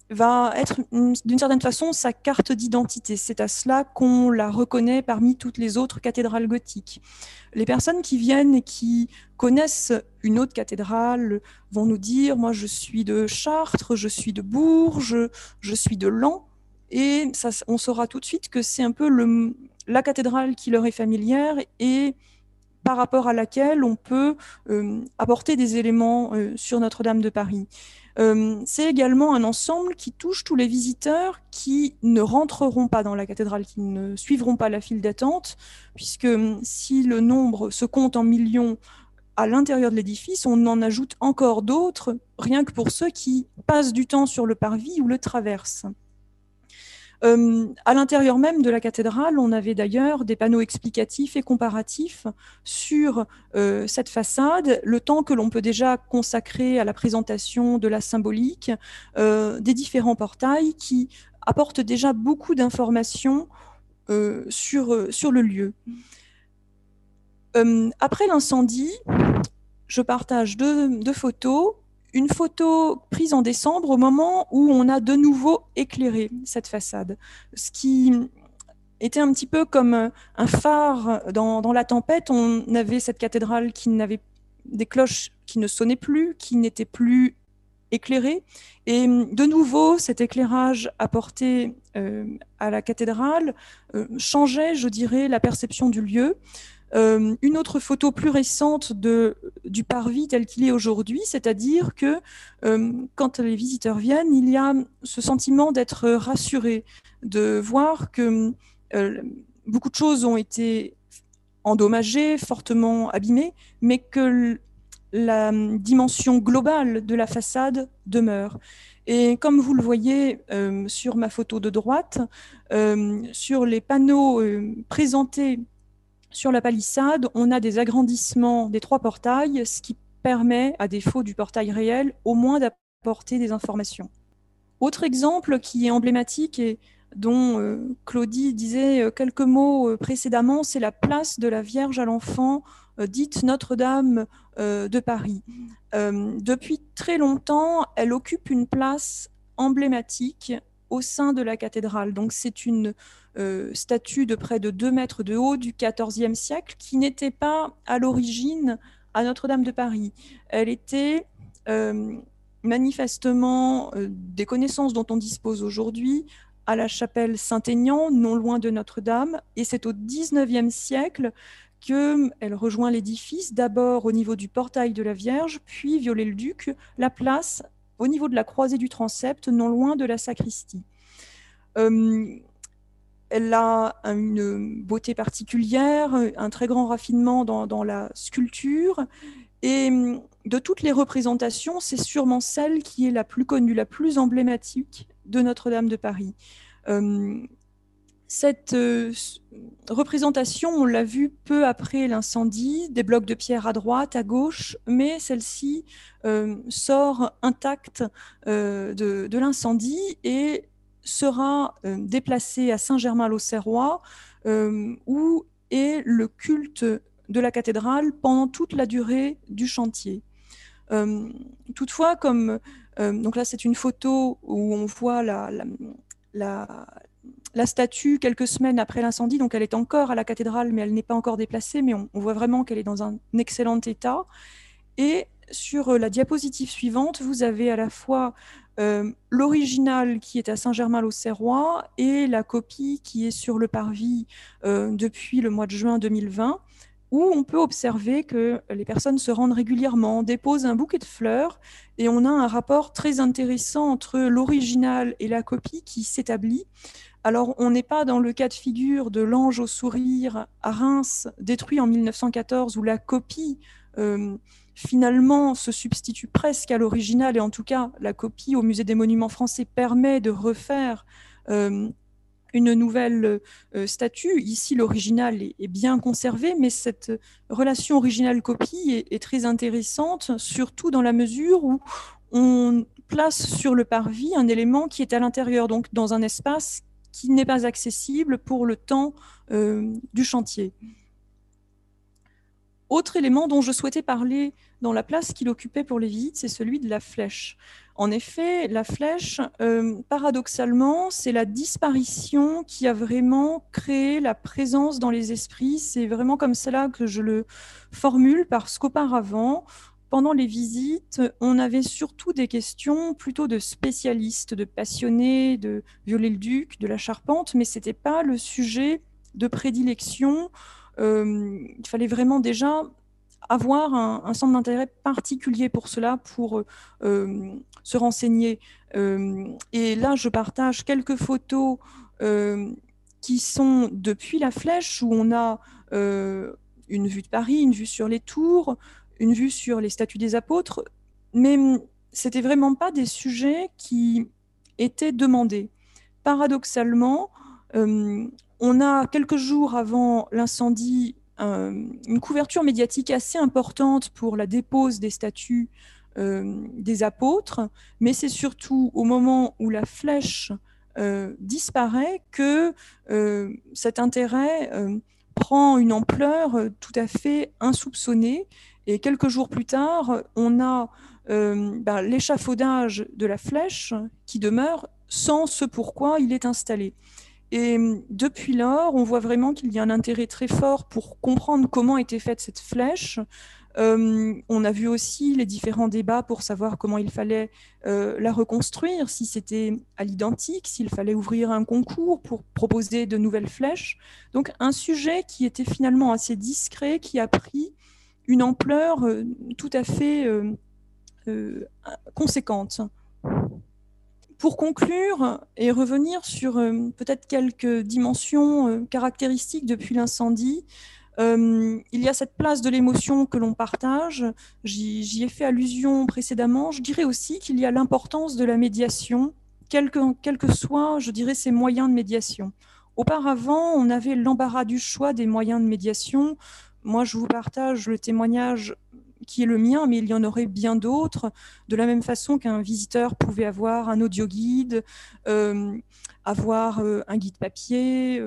va être d'une certaine façon sa carte d'identité. C'est à cela qu'on la reconnaît parmi toutes les autres cathédrales gothiques. Les personnes qui viennent et qui connaissent une autre cathédrale vont nous dire, moi je suis de Chartres, je suis de Bourges, je suis de Lens. Et on saura tout de suite que c'est un peu la cathédrale qui leur est familière et par rapport à laquelle on peut euh, apporter des éléments euh, sur Notre-Dame de Paris. Euh, c'est également un ensemble qui touche tous les visiteurs qui ne rentreront pas dans la cathédrale, qui ne suivront pas la file d'attente, puisque si le nombre se compte en millions à l'intérieur de l'édifice, on en ajoute encore d'autres, rien que pour ceux qui passent du temps sur le parvis ou le traversent. Euh, à l'intérieur même de la cathédrale, on avait d'ailleurs des panneaux explicatifs et comparatifs sur euh, cette façade, le temps que l'on peut déjà consacrer à la présentation de la symbolique, euh, des différents portails qui apportent déjà beaucoup d'informations sur, sur le lieu. après l'incendie, je partage deux, photos. Une photo prise en décembre au moment où on a de nouveau éclairé cette façade. Ce qui était un petit peu comme un phare dans, la tempête. On avait cette cathédrale qui n'avait des cloches qui ne sonnaient plus, qui n'étaient plus éclairées. Et de nouveau, cet éclairage apporté euh, à la cathédrale euh, changeait, je dirais, la perception du lieu. Euh, une autre photo plus récente du parvis tel qu'il est aujourd'hui, c'est-à-dire que euh, quand les visiteurs viennent, il y a ce sentiment d'être rassuré, de voir que euh, beaucoup de choses ont été endommagées, fortement abîmées, mais que la dimension globale de la façade demeure. Et comme vous le voyez sur ma photo de droite, sur les panneaux présentés sur la palissade, on a des agrandissements des trois portails, ce qui permet, à défaut du portail réel, au moins d'apporter des informations. Autre exemple qui est emblématique et dont euh, Claudie disait euh, quelques mots euh, précédemment, c'est la place de la Vierge à l'enfant, dite Notre-Dame de Paris. depuis très longtemps, elle occupe une place emblématique au sein de la cathédrale. Donc c'est une euh, statue de près de 2 mètres de haut du XIVe siècle qui n'était pas à l'origine à Notre-Dame de Paris. Elle était euh, manifestement euh, des connaissances dont on dispose aujourd'hui à la chapelle Saint-Aignan, non loin de Notre-Dame, et c'est au XIXe siècle qu'elle rejoint l'édifice, d'abord au niveau du portail de la Vierge, puis Viollet-le-Duc, la place au niveau de la croisée du transept, non loin de la sacristie. Euh, elle a une beauté particulière, un très grand raffinement dans, la sculpture. Et de toutes les représentations, c'est sûrement celle qui est la plus connue, la plus emblématique de Notre-Dame de Paris. Euh, cette euh, représentation, on l'a vue peu après l'incendie, des blocs de pierre à droite, à gauche, mais celle-ci euh, sort intacte euh, de, l'incendie et sera déplacée à Saint-Germain-l'Auxerrois, où est le culte de la cathédrale pendant toute la durée du chantier. toutefois, comme donc là c'est une photo où on voit la statue quelques semaines après l'incendie, donc elle est encore à la cathédrale, mais elle n'est pas encore déplacée, mais on, voit vraiment qu'elle est dans un excellent état. Et sur euh, la diapositive suivante, vous avez à la fois euh, l'original qui est à Saint-Germain-l'Auxerrois et la copie qui est sur le parvis euh, depuis le mois de juin 2020 où on peut observer que les personnes se rendent régulièrement, déposent un bouquet de fleurs, et on a un rapport très intéressant entre l'original et la copie qui s'établit. Alors, on n'est pas dans le cas de figure de l'ange au sourire à Reims, détruit en 1914, où la copie euh, finalement se substitue presque à l'original, et en tout cas, la copie au Musée des Monuments français permet de refaire euh, une nouvelle euh, statue. Ici, l'original est, bien conservé, mais cette relation originale-copie est, très intéressante, surtout dans la mesure où on place sur le parvis un élément qui est à l'intérieur, donc dans un espace qui n'est pas accessible pour le temps euh, du chantier. Autre élément dont je souhaitais parler dans la place qu'il occupait pour les visites, c'est celui de la flèche. En effet, la flèche, euh, paradoxalement, c'est la disparition qui a vraiment créé la présence dans les esprits. C'est vraiment comme cela que je le formule, parce qu'auparavant, pendant les visites, on avait surtout des questions plutôt de spécialistes, de passionnés, de Viollet-le-Duc, de la Charpente, mais ce n'était pas le sujet de prédilection. Euh, il fallait vraiment déjà avoir un, centre d'intérêt particulier pour cela, pour euh, se renseigner. Euh, et là, je partage quelques photos qui sont depuis la flèche, où on a une vue de Paris, une vue sur les tours, une vue sur les statues des apôtres, mais c'était vraiment pas des sujets qui étaient demandés. Paradoxalement, euh, on a quelques jours avant l'incendie une couverture médiatique assez importante pour la dépose des statues euh, des apôtres, mais c'est surtout au moment où la flèche euh, disparaît que cet intérêt prend une ampleur tout à fait insoupçonnée. Et quelques jours plus tard, on a ben, l'échafaudage de la flèche qui demeure sans ce pourquoi il est installé. Et depuis lors, on voit vraiment qu'il y a un intérêt très fort pour comprendre comment était faite cette flèche, euh, on a vu aussi les différents débats pour savoir comment il fallait euh, la reconstruire, si c'était à l'identique, s'il fallait ouvrir un concours pour proposer de nouvelles flèches. Donc un sujet qui était finalement assez discret, qui a pris une ampleur euh, tout à fait conséquente. Pour conclure et revenir sur peut-être quelques dimensions caractéristiques depuis l'incendie, euh, il y a cette place de l'émotion que l'on partage. J'y ai fait allusion précédemment. Je dirais aussi qu'il y a l'importance de la médiation, quels que, que soient, je dirais, ces moyens de médiation. Auparavant, on avait l'embarras du choix des moyens de médiation. Moi, je vous partage le témoignage qui est le mien, mais il y en aurait bien d'autres, de la même façon qu'un visiteur pouvait avoir un audio guide, euh, avoir euh, un guide papier,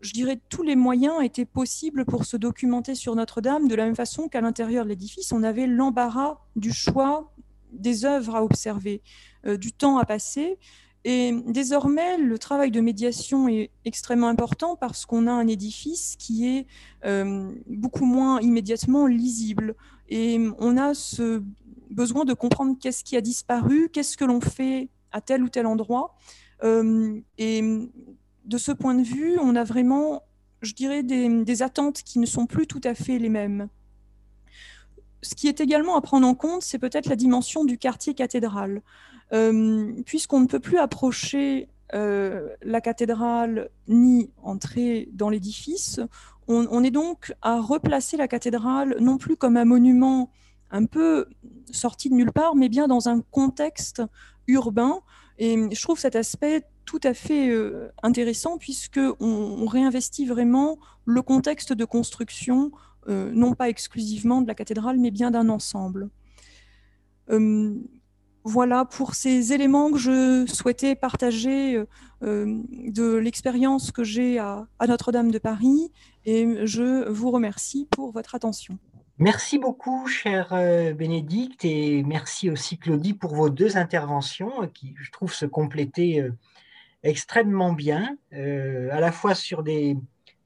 je dirais, tous les moyens étaient possibles pour se documenter sur Notre-Dame, de la même façon qu'à l'intérieur de l'édifice, on avait l'embarras du choix des œuvres à observer, euh, du temps à passer. Et désormais, le travail de médiation est extrêmement important parce qu'on a un édifice qui est euh, beaucoup moins immédiatement lisible. Et on a ce besoin de comprendre qu'est-ce qui a disparu, qu'est-ce que l'on fait à tel ou tel endroit. Euh, et de ce point de vue, on a vraiment, je dirais, des, attentes qui ne sont plus tout à fait les mêmes. Ce qui est également à prendre en compte, c'est peut-être la dimension du quartier cathédral. Euh, puisqu'on ne peut plus approcher euh, la cathédrale ni entrer dans l'édifice, on, est donc à replacer la cathédrale non plus comme un monument un peu sorti de nulle part, mais bien dans un contexte urbain. Et je trouve cet aspect tout à fait euh, intéressant puisqu'on on réinvestit vraiment le contexte de construction, euh, non pas exclusivement de la cathédrale, mais bien d'un ensemble. Euh, voilà pour ces éléments que je souhaitais partager de l'expérience que j'ai à Notre-Dame de Paris et je vous remercie pour votre attention. Merci beaucoup, cher Bénédicte, et merci aussi Claudie pour vos deux interventions qui, je trouve, se complétaient extrêmement bien, euh, à la fois sur des,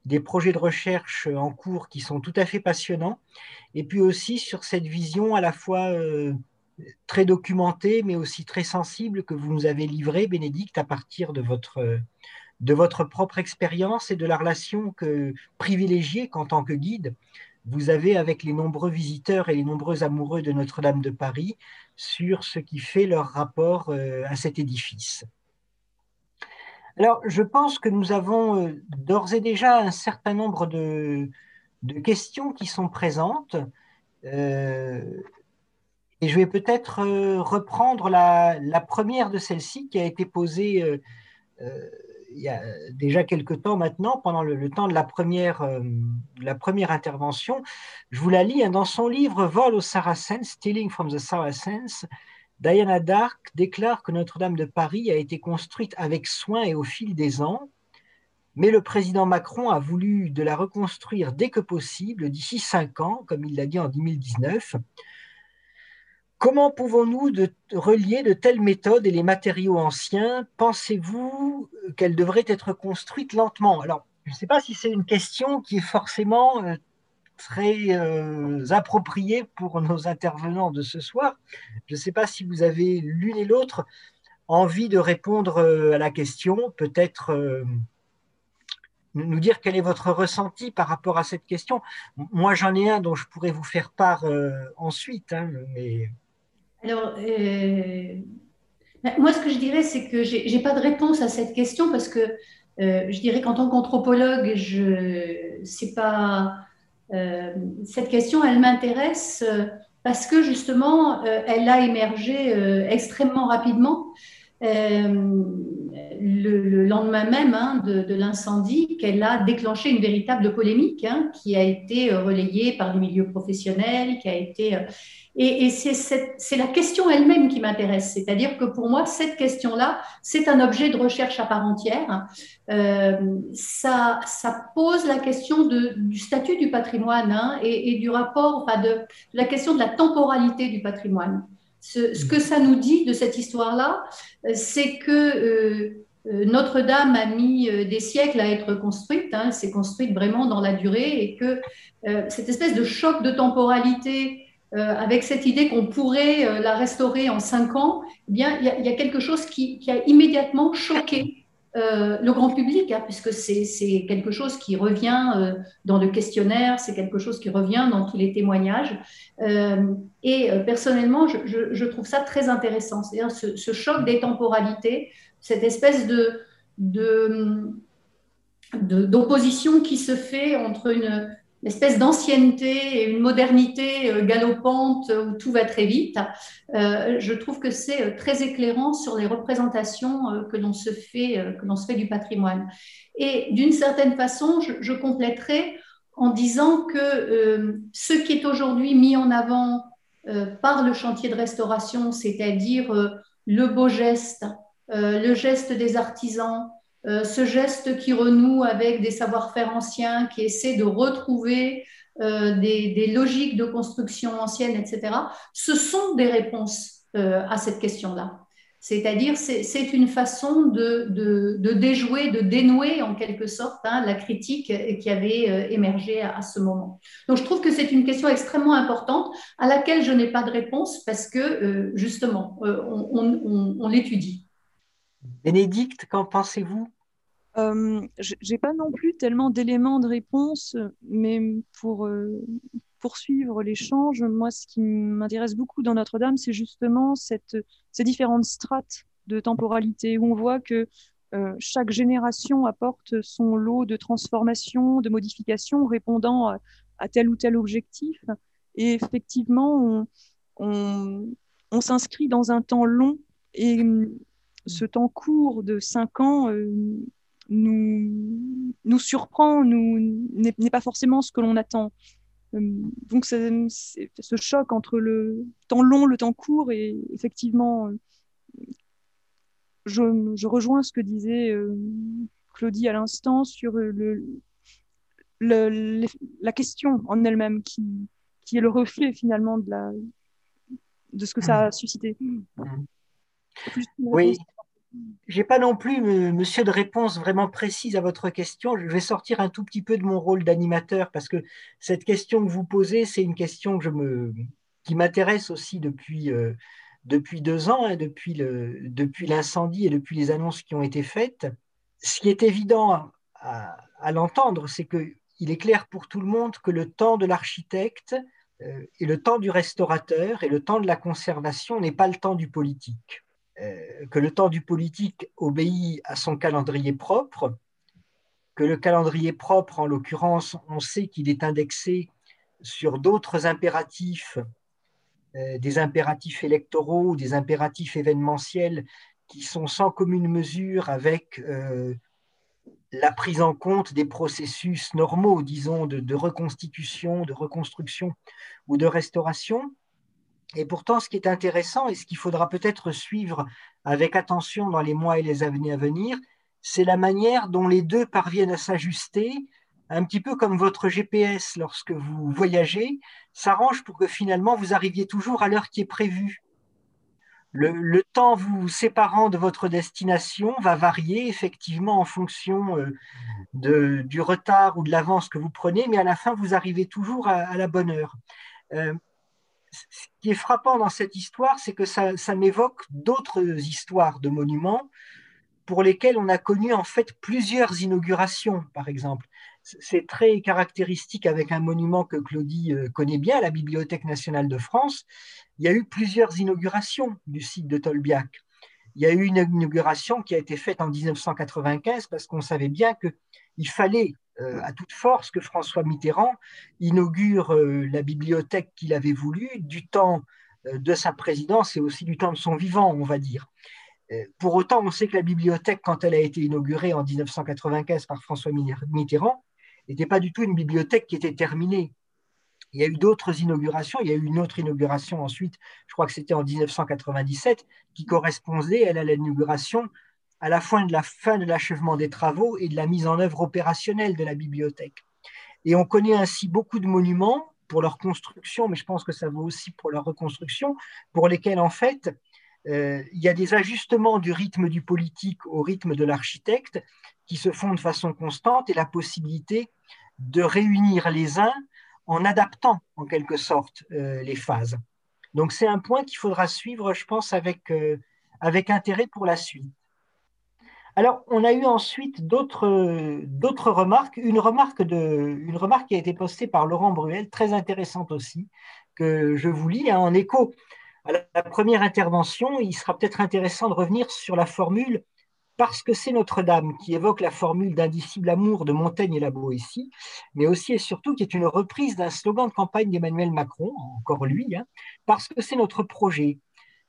des, projets de recherche en cours qui sont tout à fait passionnants, et puis aussi sur cette vision à la fois euh, très documentée, mais aussi très sensible que vous nous avez livrée, Bénédicte, à partir de votre, de votre propre expérience et de la relation que, privilégiée qu'en tant que guide, vous avez avec les nombreux visiteurs et les nombreux amoureux de Notre-Dame de Paris sur ce qui fait leur rapport euh, à cet édifice. Alors, je pense que nous avons euh, d'ores et déjà un certain nombre de, questions qui sont présentes. Euh, et je vais peut-être euh, reprendre la, première de celles-ci qui a été posée il y a déjà quelque temps maintenant, pendant le, temps de la première, la première intervention. Je vous la lis hein. dans son livre Vol aux Saracens, Stealing from the Saracens. Diana d'Arc déclare que Notre-Dame de Paris a été construite avec soin et au fil des ans, mais le président Macron a voulu de la reconstruire dès que possible, d'ici cinq ans, comme il l'a dit en 2019. Comment pouvons-nous relier de telles méthodes et les matériaux anciens? Pensez-vous qu'elles devraient être construites lentement? Alors, je ne sais pas si c'est une question qui est forcément euh, très euh, approprié pour nos intervenants de ce soir. Je ne sais pas si vous avez l'une et l'autre envie de répondre euh, à la question, peut-être euh, nous dire quel est votre ressenti par rapport à cette question. Moi, j'en ai un dont je pourrais vous faire part ensuite. Hein, mais... Alors, moi, ce que je dirais, c'est que je n'ai pas de réponse à cette question parce que je dirais qu'en tant qu'anthropologue, je sais pas cette question, elle m'intéresse euh, parce que justement, euh, elle a émergé extrêmement rapidement. Le, lendemain même hein, de, l'incendie qu'elle a déclenché une véritable polémique hein, qui a été relayée par les milieux professionnels, qui a été et, c'est la question elle-même qui m'intéresse. C'est-à-dire que pour moi, cette question-là, c'est un objet de recherche à part entière. Euh, ça, pose la question du statut du patrimoine hein, et, du rapport, enfin de, la question de la temporalité du patrimoine. Ce, ce que ça nous dit de cette histoire-là, c'est que euh, euh, Notre-Dame a mis des siècles à être construite, hein, c'est construite vraiment dans la durée, et que cette espèce de choc de temporalité euh, avec cette idée qu'on pourrait euh, la restaurer en cinq ans, eh bien, il y, a quelque chose qui, a immédiatement choqué euh, le grand public, hein, puisque c'est quelque chose qui revient dans le questionnaire, c'est quelque chose qui revient dans tous les témoignages. et personnellement, je, trouve ça très intéressant, c'est-à-dire ce, ce, choc des temporalités, cette espèce de d'opposition qui se fait entre une, espèce d'ancienneté et une modernité euh, galopante où tout va très vite, euh, je trouve que c'est euh, très éclairant sur les représentations que l'on se fait, que l'on se fait du patrimoine. Et d'une certaine façon, je, compléterai en disant que ce qui est aujourd'hui mis en avant par le chantier de restauration, c'est-à-dire le beau geste, le geste des artisans, ce geste qui renoue avec des savoir-faire anciens, qui essaie de retrouver euh, des, logiques de construction anciennes, etc., ce sont des réponses euh, à cette question-là. C'est-à-dire, c'est une façon de, déjouer, de dénouer en quelque sorte hein, la critique qui avait émergé à, ce moment. Donc, je trouve que c'est une question extrêmement importante à laquelle je n'ai pas de réponse parce que, justement, on l'étudie. Bénédicte, qu'en pensez-vous? Euh, J'ai pas non plus tellement d'éléments de réponse, mais pour euh, poursuivre l'échange, moi, ce qui m'intéresse beaucoup dans Notre-Dame, c'est justement ces différentes strates de temporalité où on voit que euh, chaque génération apporte son lot de transformations, de modifications répondant à, tel ou tel objectif. Et effectivement, on, s'inscrit dans un temps long et ce temps court de cinq ans euh, nous, nous surprend, nous, n'est pas forcément ce que l'on attend. Euh, donc, ce choc entre le temps long, le temps court, et effectivement, euh, je, je rejoins ce que disait Claudie à l'instant sur le, le, la question en elle-même qui, qui est le reflet finalement de, la, de ce que ça a suscité. Oui, j'ai pas non plus, monsieur, de réponse vraiment précise à votre question. Je vais sortir un tout petit peu de mon rôle d'animateur parce que cette question que vous posez, c'est une question qui m'intéresse aussi depuis, euh, deux ans, hein, depuis, l'incendie et depuis les annonces qui ont été faites. Ce qui est évident à, à, l'entendre, c'est qu'il est clair pour tout le monde que le temps de l'architecte euh, et le temps du restaurateur et le temps de la conservation n'est pas le temps du politique. Euh, que le temps du politique obéit à son calendrier propre, que le calendrier propre, en l'occurrence, on sait qu'il est indexé sur d'autres impératifs, euh, des impératifs électoraux, des impératifs événementiels qui sont sans commune mesure avec euh, la prise en compte des processus normaux, disons, de reconstitution, de reconstruction ou de restauration. Et pourtant, ce qui est intéressant et ce qu'il faudra peut-être suivre avec attention dans les mois et les années à venir, c'est la manière dont les deux parviennent à s'ajuster, un petit peu comme votre GPS lorsque vous voyagez, s'arrange pour que finalement vous arriviez toujours à l'heure qui est prévue. Le, temps vous séparant de votre destination va varier effectivement en fonction euh, du retard ou de l'avance que vous prenez, mais à la fin, vous arrivez toujours à, la bonne heure. Euh, qui est frappant dans cette histoire, c'est que ça, m'évoque d'autres histoires de monuments pour lesquels on a connu en fait plusieurs inaugurations, par exemple. C'est très caractéristique avec un monument que Claudie euh, connaît bien, la Bibliothèque nationale de France. Il y a eu plusieurs inaugurations du site de Tolbiac. Il y a eu une inauguration qui a été faite en 1995 parce qu'on savait bien qu'il fallait à toute force que François Mitterrand inaugure euh, la bibliothèque qu'il avait voulu du temps euh, de sa présidence et aussi du temps de son vivant, on va dire. Pour autant, on sait que la bibliothèque, quand elle a été inaugurée en 1995 par François Mitterrand, n'était pas du tout une bibliothèque qui était terminée. Il y a eu d'autres inaugurations. Il y a eu une autre inauguration ensuite, je crois que c'était en 1997, qui correspondait, elle, à l'inauguration à la fin de la fin de l'achèvement des travaux et de la mise en œuvre opérationnelle de la bibliothèque. Et on connaît ainsi beaucoup de monuments pour leur construction, mais je pense que ça vaut aussi pour leur reconstruction, pour lesquels en fait euh, il y a des ajustements du rythme du politique au rythme de l'architecte qui se font de façon constante et la possibilité de réunir les uns en adaptant en quelque sorte euh, les phases. Donc c'est un point qu'il faudra suivre, je pense, avec, euh, avec intérêt pour la suite. Alors, on a eu ensuite d'autres remarques. Une remarque, qui a été postée par Laurent Bruel, très intéressante aussi, que je vous lis hein, en écho à la première intervention. Il sera peut-être intéressant de revenir sur la formule parce que c'est Notre-Dame qui évoque la formule d'indicible amour de Montaigne et la Boétie, mais aussi et surtout qui est une reprise d'un slogan de campagne d'Emmanuel Macron, encore lui, hein, parce que c'est notre projet.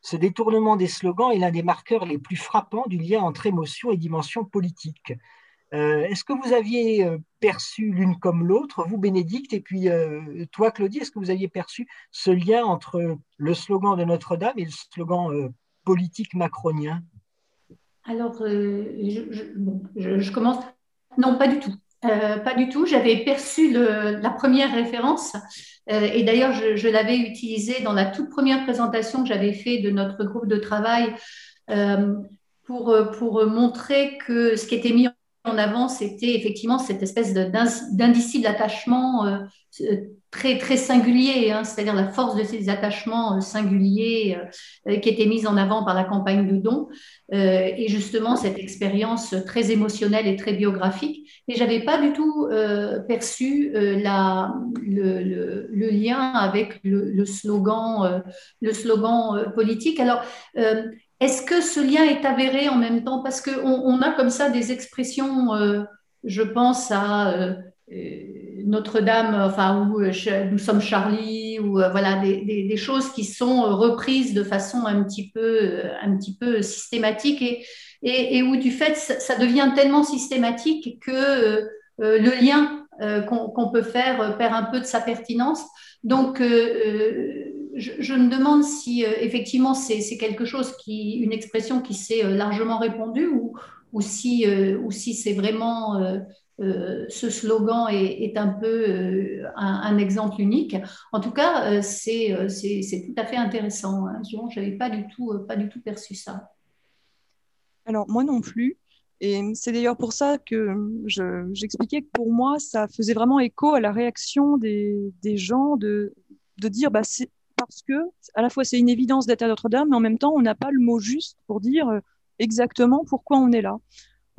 Ce détournement des slogans est l'un des marqueurs les plus frappants du lien entre émotion et dimension politique. Euh, est-ce que vous aviez euh, perçu l'une comme l'autre, vous Bénédicte, et puis euh, toi Claudie, est-ce que vous aviez perçu ce lien entre le slogan de Notre-Dame et le slogan politique macronien? Alors, je, commence. Non, pas du tout. Euh, pas du tout. J'avais perçu la première référence euh, et d'ailleurs, je, l'avais utilisée dans la toute première présentation que j'avais faite de notre groupe de travail pour, pour montrer que ce qui était mis en avant, c'était effectivement cette espèce d'indicible attachement très, très singulier, hein, c'est-à-dire la force de ces attachements euh, singuliers euh, euh, qui étaient mis en avant par la campagne de don, et justement cette expérience très émotionnelle et très biographique. Et j'avais pas du tout perçu le, le, lien avec le, slogan, le slogan politique. Alors, est-ce que ce lien est avéré en même temps? Parce qu'on on a comme ça des expressions, je pense à notre-Dame, enfin, où euh, nous sommes Charlie, ou euh, voilà, des, choses qui sont euh, reprises de façon un petit peu, systématique et, et, où du fait, ça devient tellement systématique que le lien qu'on peut faire perd un peu de sa pertinence. Donc, je, me demande si effectivement c'est quelque chose qui, une expression qui s'est largement répandue ou, ou si, ou si c'est vraiment euh, ce slogan est, un peu euh, un, exemple unique. En tout cas, euh, c'est tout à fait intéressant. Hein. Je n'avais pas, du tout, pas du tout perçu ça. Alors, moi non plus. Et c'est d'ailleurs pour ça que j'expliquais que pour moi, ça faisait vraiment écho à la réaction des, des gens de, de dire bah, c'est parce que à la fois c'est une évidence d'être à Notre-Dame, mais en même temps, on n'a pas le mot juste pour dire exactement pourquoi on est là.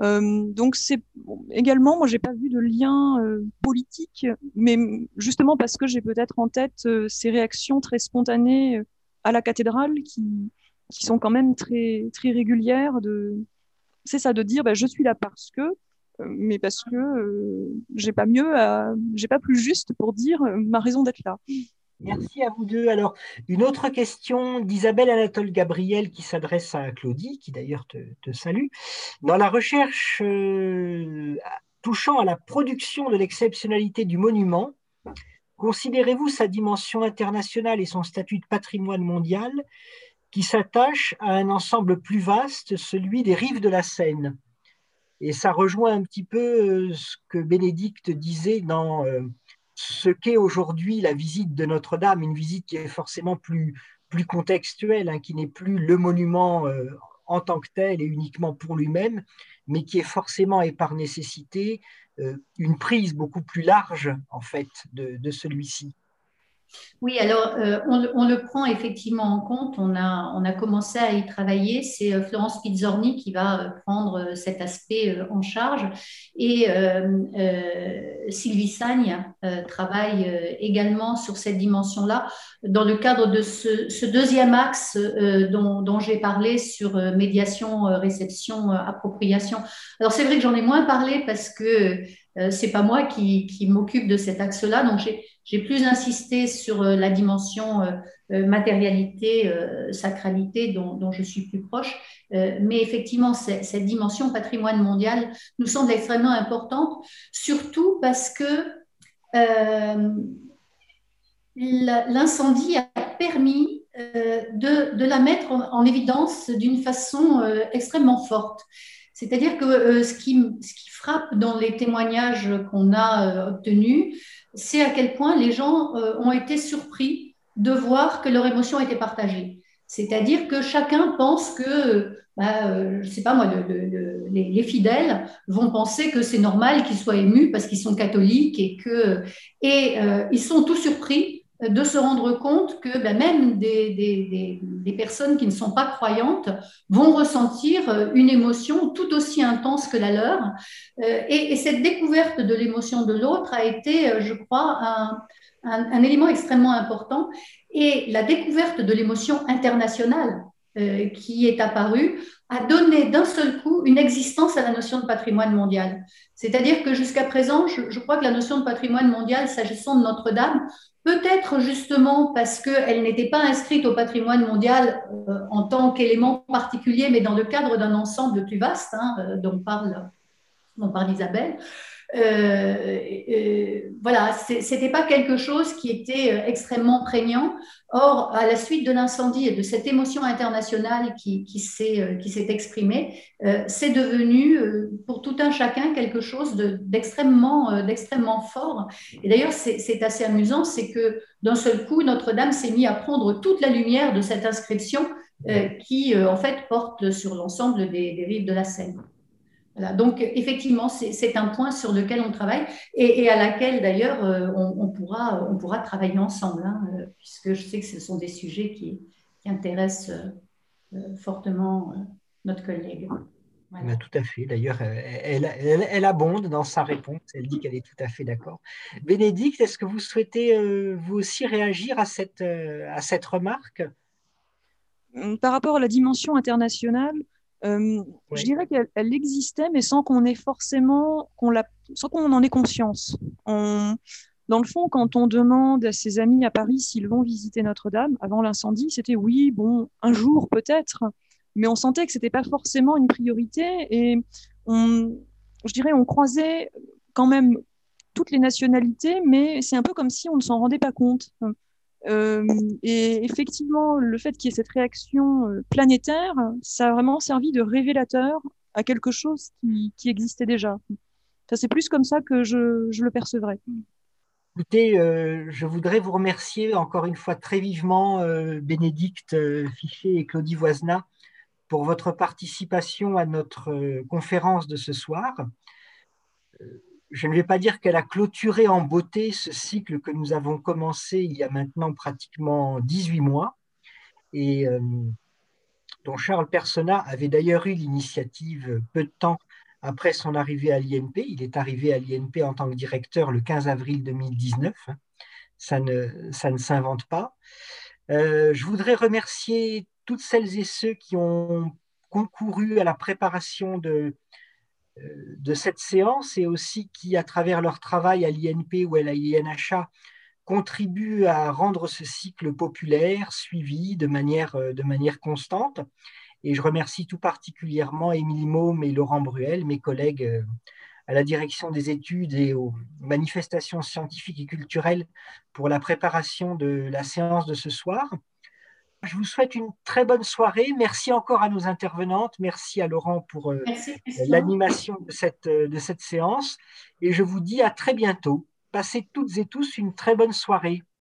Euh, donc c'est également, moi j'ai pas vu de lien euh, politique, mais justement parce que j'ai peut-être en tête euh, ces réactions très spontanées à la cathédrale qui, sont quand même très très régulières. C'est ça de dire, bah, je suis là parce que, mais parce que j'ai pas mieux, j'ai pas plus juste pour dire ma raison d'être là. Merci à vous deux. Alors, une autre question d'Isabelle Anatole Gabriel qui s'adresse à Claudie, qui d'ailleurs te, salue. Dans la recherche euh, touchant à la production de l'exceptionnalité du monument, considérez-vous sa dimension internationale et son statut de patrimoine mondial qui s'attache à un ensemble plus vaste, celui des rives de la Seine? Et ça rejoint un petit peu euh, ce que Bénédicte disait dans... Euh, ce qu'est aujourd'hui la visite de Notre-Dame, une visite qui est forcément plus, plus contextuelle, hein, qui n'est plus le monument euh, en tant que tel et uniquement pour lui-même, mais qui est forcément et par nécessité euh, une prise beaucoup plus large en fait de celui-ci. Oui, alors euh, on, le prend effectivement en compte. On a, on a commencé à y travailler. C'est euh, Florence Pizzorni qui va euh, prendre cet aspect en charge. Et Sylvie Sagne travaille également sur cette dimension-là dans le cadre de ce, deuxième axe dont, dont j'ai parlé sur médiation, réception, appropriation. Alors c'est vrai que j'en ai moins parlé parce que euh, c'est pas moi qui, m'occupe de cet axe-là. Donc, j'ai plus insisté sur euh, la dimension euh, matérialité, sacralité dont, je suis plus proche. mais effectivement, cette dimension patrimoine mondial nous semble extrêmement importante, surtout parce que l'incendie a permis de, la mettre en évidence d'une façon extrêmement forte. C'est-à-dire que euh, ce, qui, ce, qui, frappe dans les témoignages qu'on a euh, obtenus, c'est à quel point les gens euh, ont été surpris de voir que leur émotion était partagée. C'est-à-dire que chacun pense que, bah, je ne sais pas moi, les, les, fidèles vont penser que c'est normal qu'ils soient émus parce qu'ils sont catholiques et que et ils sont tous surpris de se rendre compte que ben, même des, des, personnes qui ne sont pas croyantes vont ressentir euh, une émotion tout aussi intense que la leur. Euh, et, cette découverte de l'émotion de l'autre a été, euh, je crois, un, un, élément extrêmement important. Et la découverte de l'émotion internationale qui est apparue a donné d'un seul coup une existence à la notion de patrimoine mondial. C'est-à-dire que jusqu'à présent, je, je, crois que la notion de patrimoine mondial, s'agissant de Notre-Dame, Peut-être justement parce qu'elle n'était pas inscrite au patrimoine mondial euh, en tant qu'élément particulier, mais dans le cadre d'un ensemble plus vaste hein, euh, dont parle, dont parle Isabelle. Euh, euh, voilà, c'était pas quelque chose qui était euh, extrêmement prégnant. Or, à la suite de l'incendie et de cette émotion internationale qui, qui s'est exprimée, c'est devenu pour tout un chacun quelque chose d'extrêmement d'extrêmement fort. Et d'ailleurs, c'est assez amusant, c'est que d'un seul coup, Notre-Dame s'est mis à prendre toute la lumière de cette inscription qui, en fait, porte sur l'ensemble des rives de la Seine donc effectivement, c'est un point sur lequel on travaille et, à laquelle d'ailleurs euh, on, pourra, on pourra travailler ensemble, hein, euh, puisque je sais que ce sont des sujets qui, intéressent euh, fortement notre collègue. tout à fait. D'ailleurs, elle, elle, abonde dans sa réponse. Elle dit qu'elle est tout à fait d'accord. Bénédicte, est-ce que vous souhaitez vous aussi réagir à cette, à cette remarque? Par rapport à la dimension internationale, euh, je dirais qu'elle existait, mais sans qu'on ait forcément, qu'on la, sans qu'on en ait conscience. dans le fond, quand on demande à ses amis à Paris s'ils vont visiter Notre-Dame avant l'incendie, c'était oui, bon, un jour peut-être, mais on sentait que c'était pas forcément une priorité et on, je dirais, on croisait quand même toutes les nationalités, mais c'est un peu comme si on ne s'en rendait pas compte. Euh, et effectivement, le fait qu'il y ait cette réaction euh, planétaire, ça a vraiment servi de révélateur à quelque chose qui, existait déjà. c'est plus comme ça que je, le percevrais. Écoutez, euh, je voudrais vous remercier encore une fois très vivement, Bénédicte Fichet et Claudie Voisenat, pour votre participation à notre conférence de ce soir je ne vais pas dire qu'elle a clôturé en beauté ce cycle que nous avons commencé il y a maintenant pratiquement 18 mois et euh, dont Charles Persona avait d'ailleurs eu l'initiative peu de temps après son arrivée à l'INP. Il est arrivé à l'INP en tant que directeur le 15 avril 2019. Ça ne, ça ne s'invente pas. Euh, je voudrais remercier toutes celles et ceux qui ont concouru à la préparation de, de cette séance et aussi qui, à travers leur travail à l'INP ou à l'INHA, contribuent à rendre ce cycle populaire, suivi de manière, euh, de manière constante. Et je remercie tout particulièrement Émilie Maume et Laurent Bruel, mes collègues euh, à la direction des études et aux manifestations scientifiques et culturelles pour la préparation de la séance de ce soir. Je vous souhaite une très bonne soirée. Merci encore à nos intervenantes. Merci à Laurent pour euh, l'animation de cette, euh, de cette séance. Et je vous dis à très bientôt. Passez toutes et tous une très bonne soirée.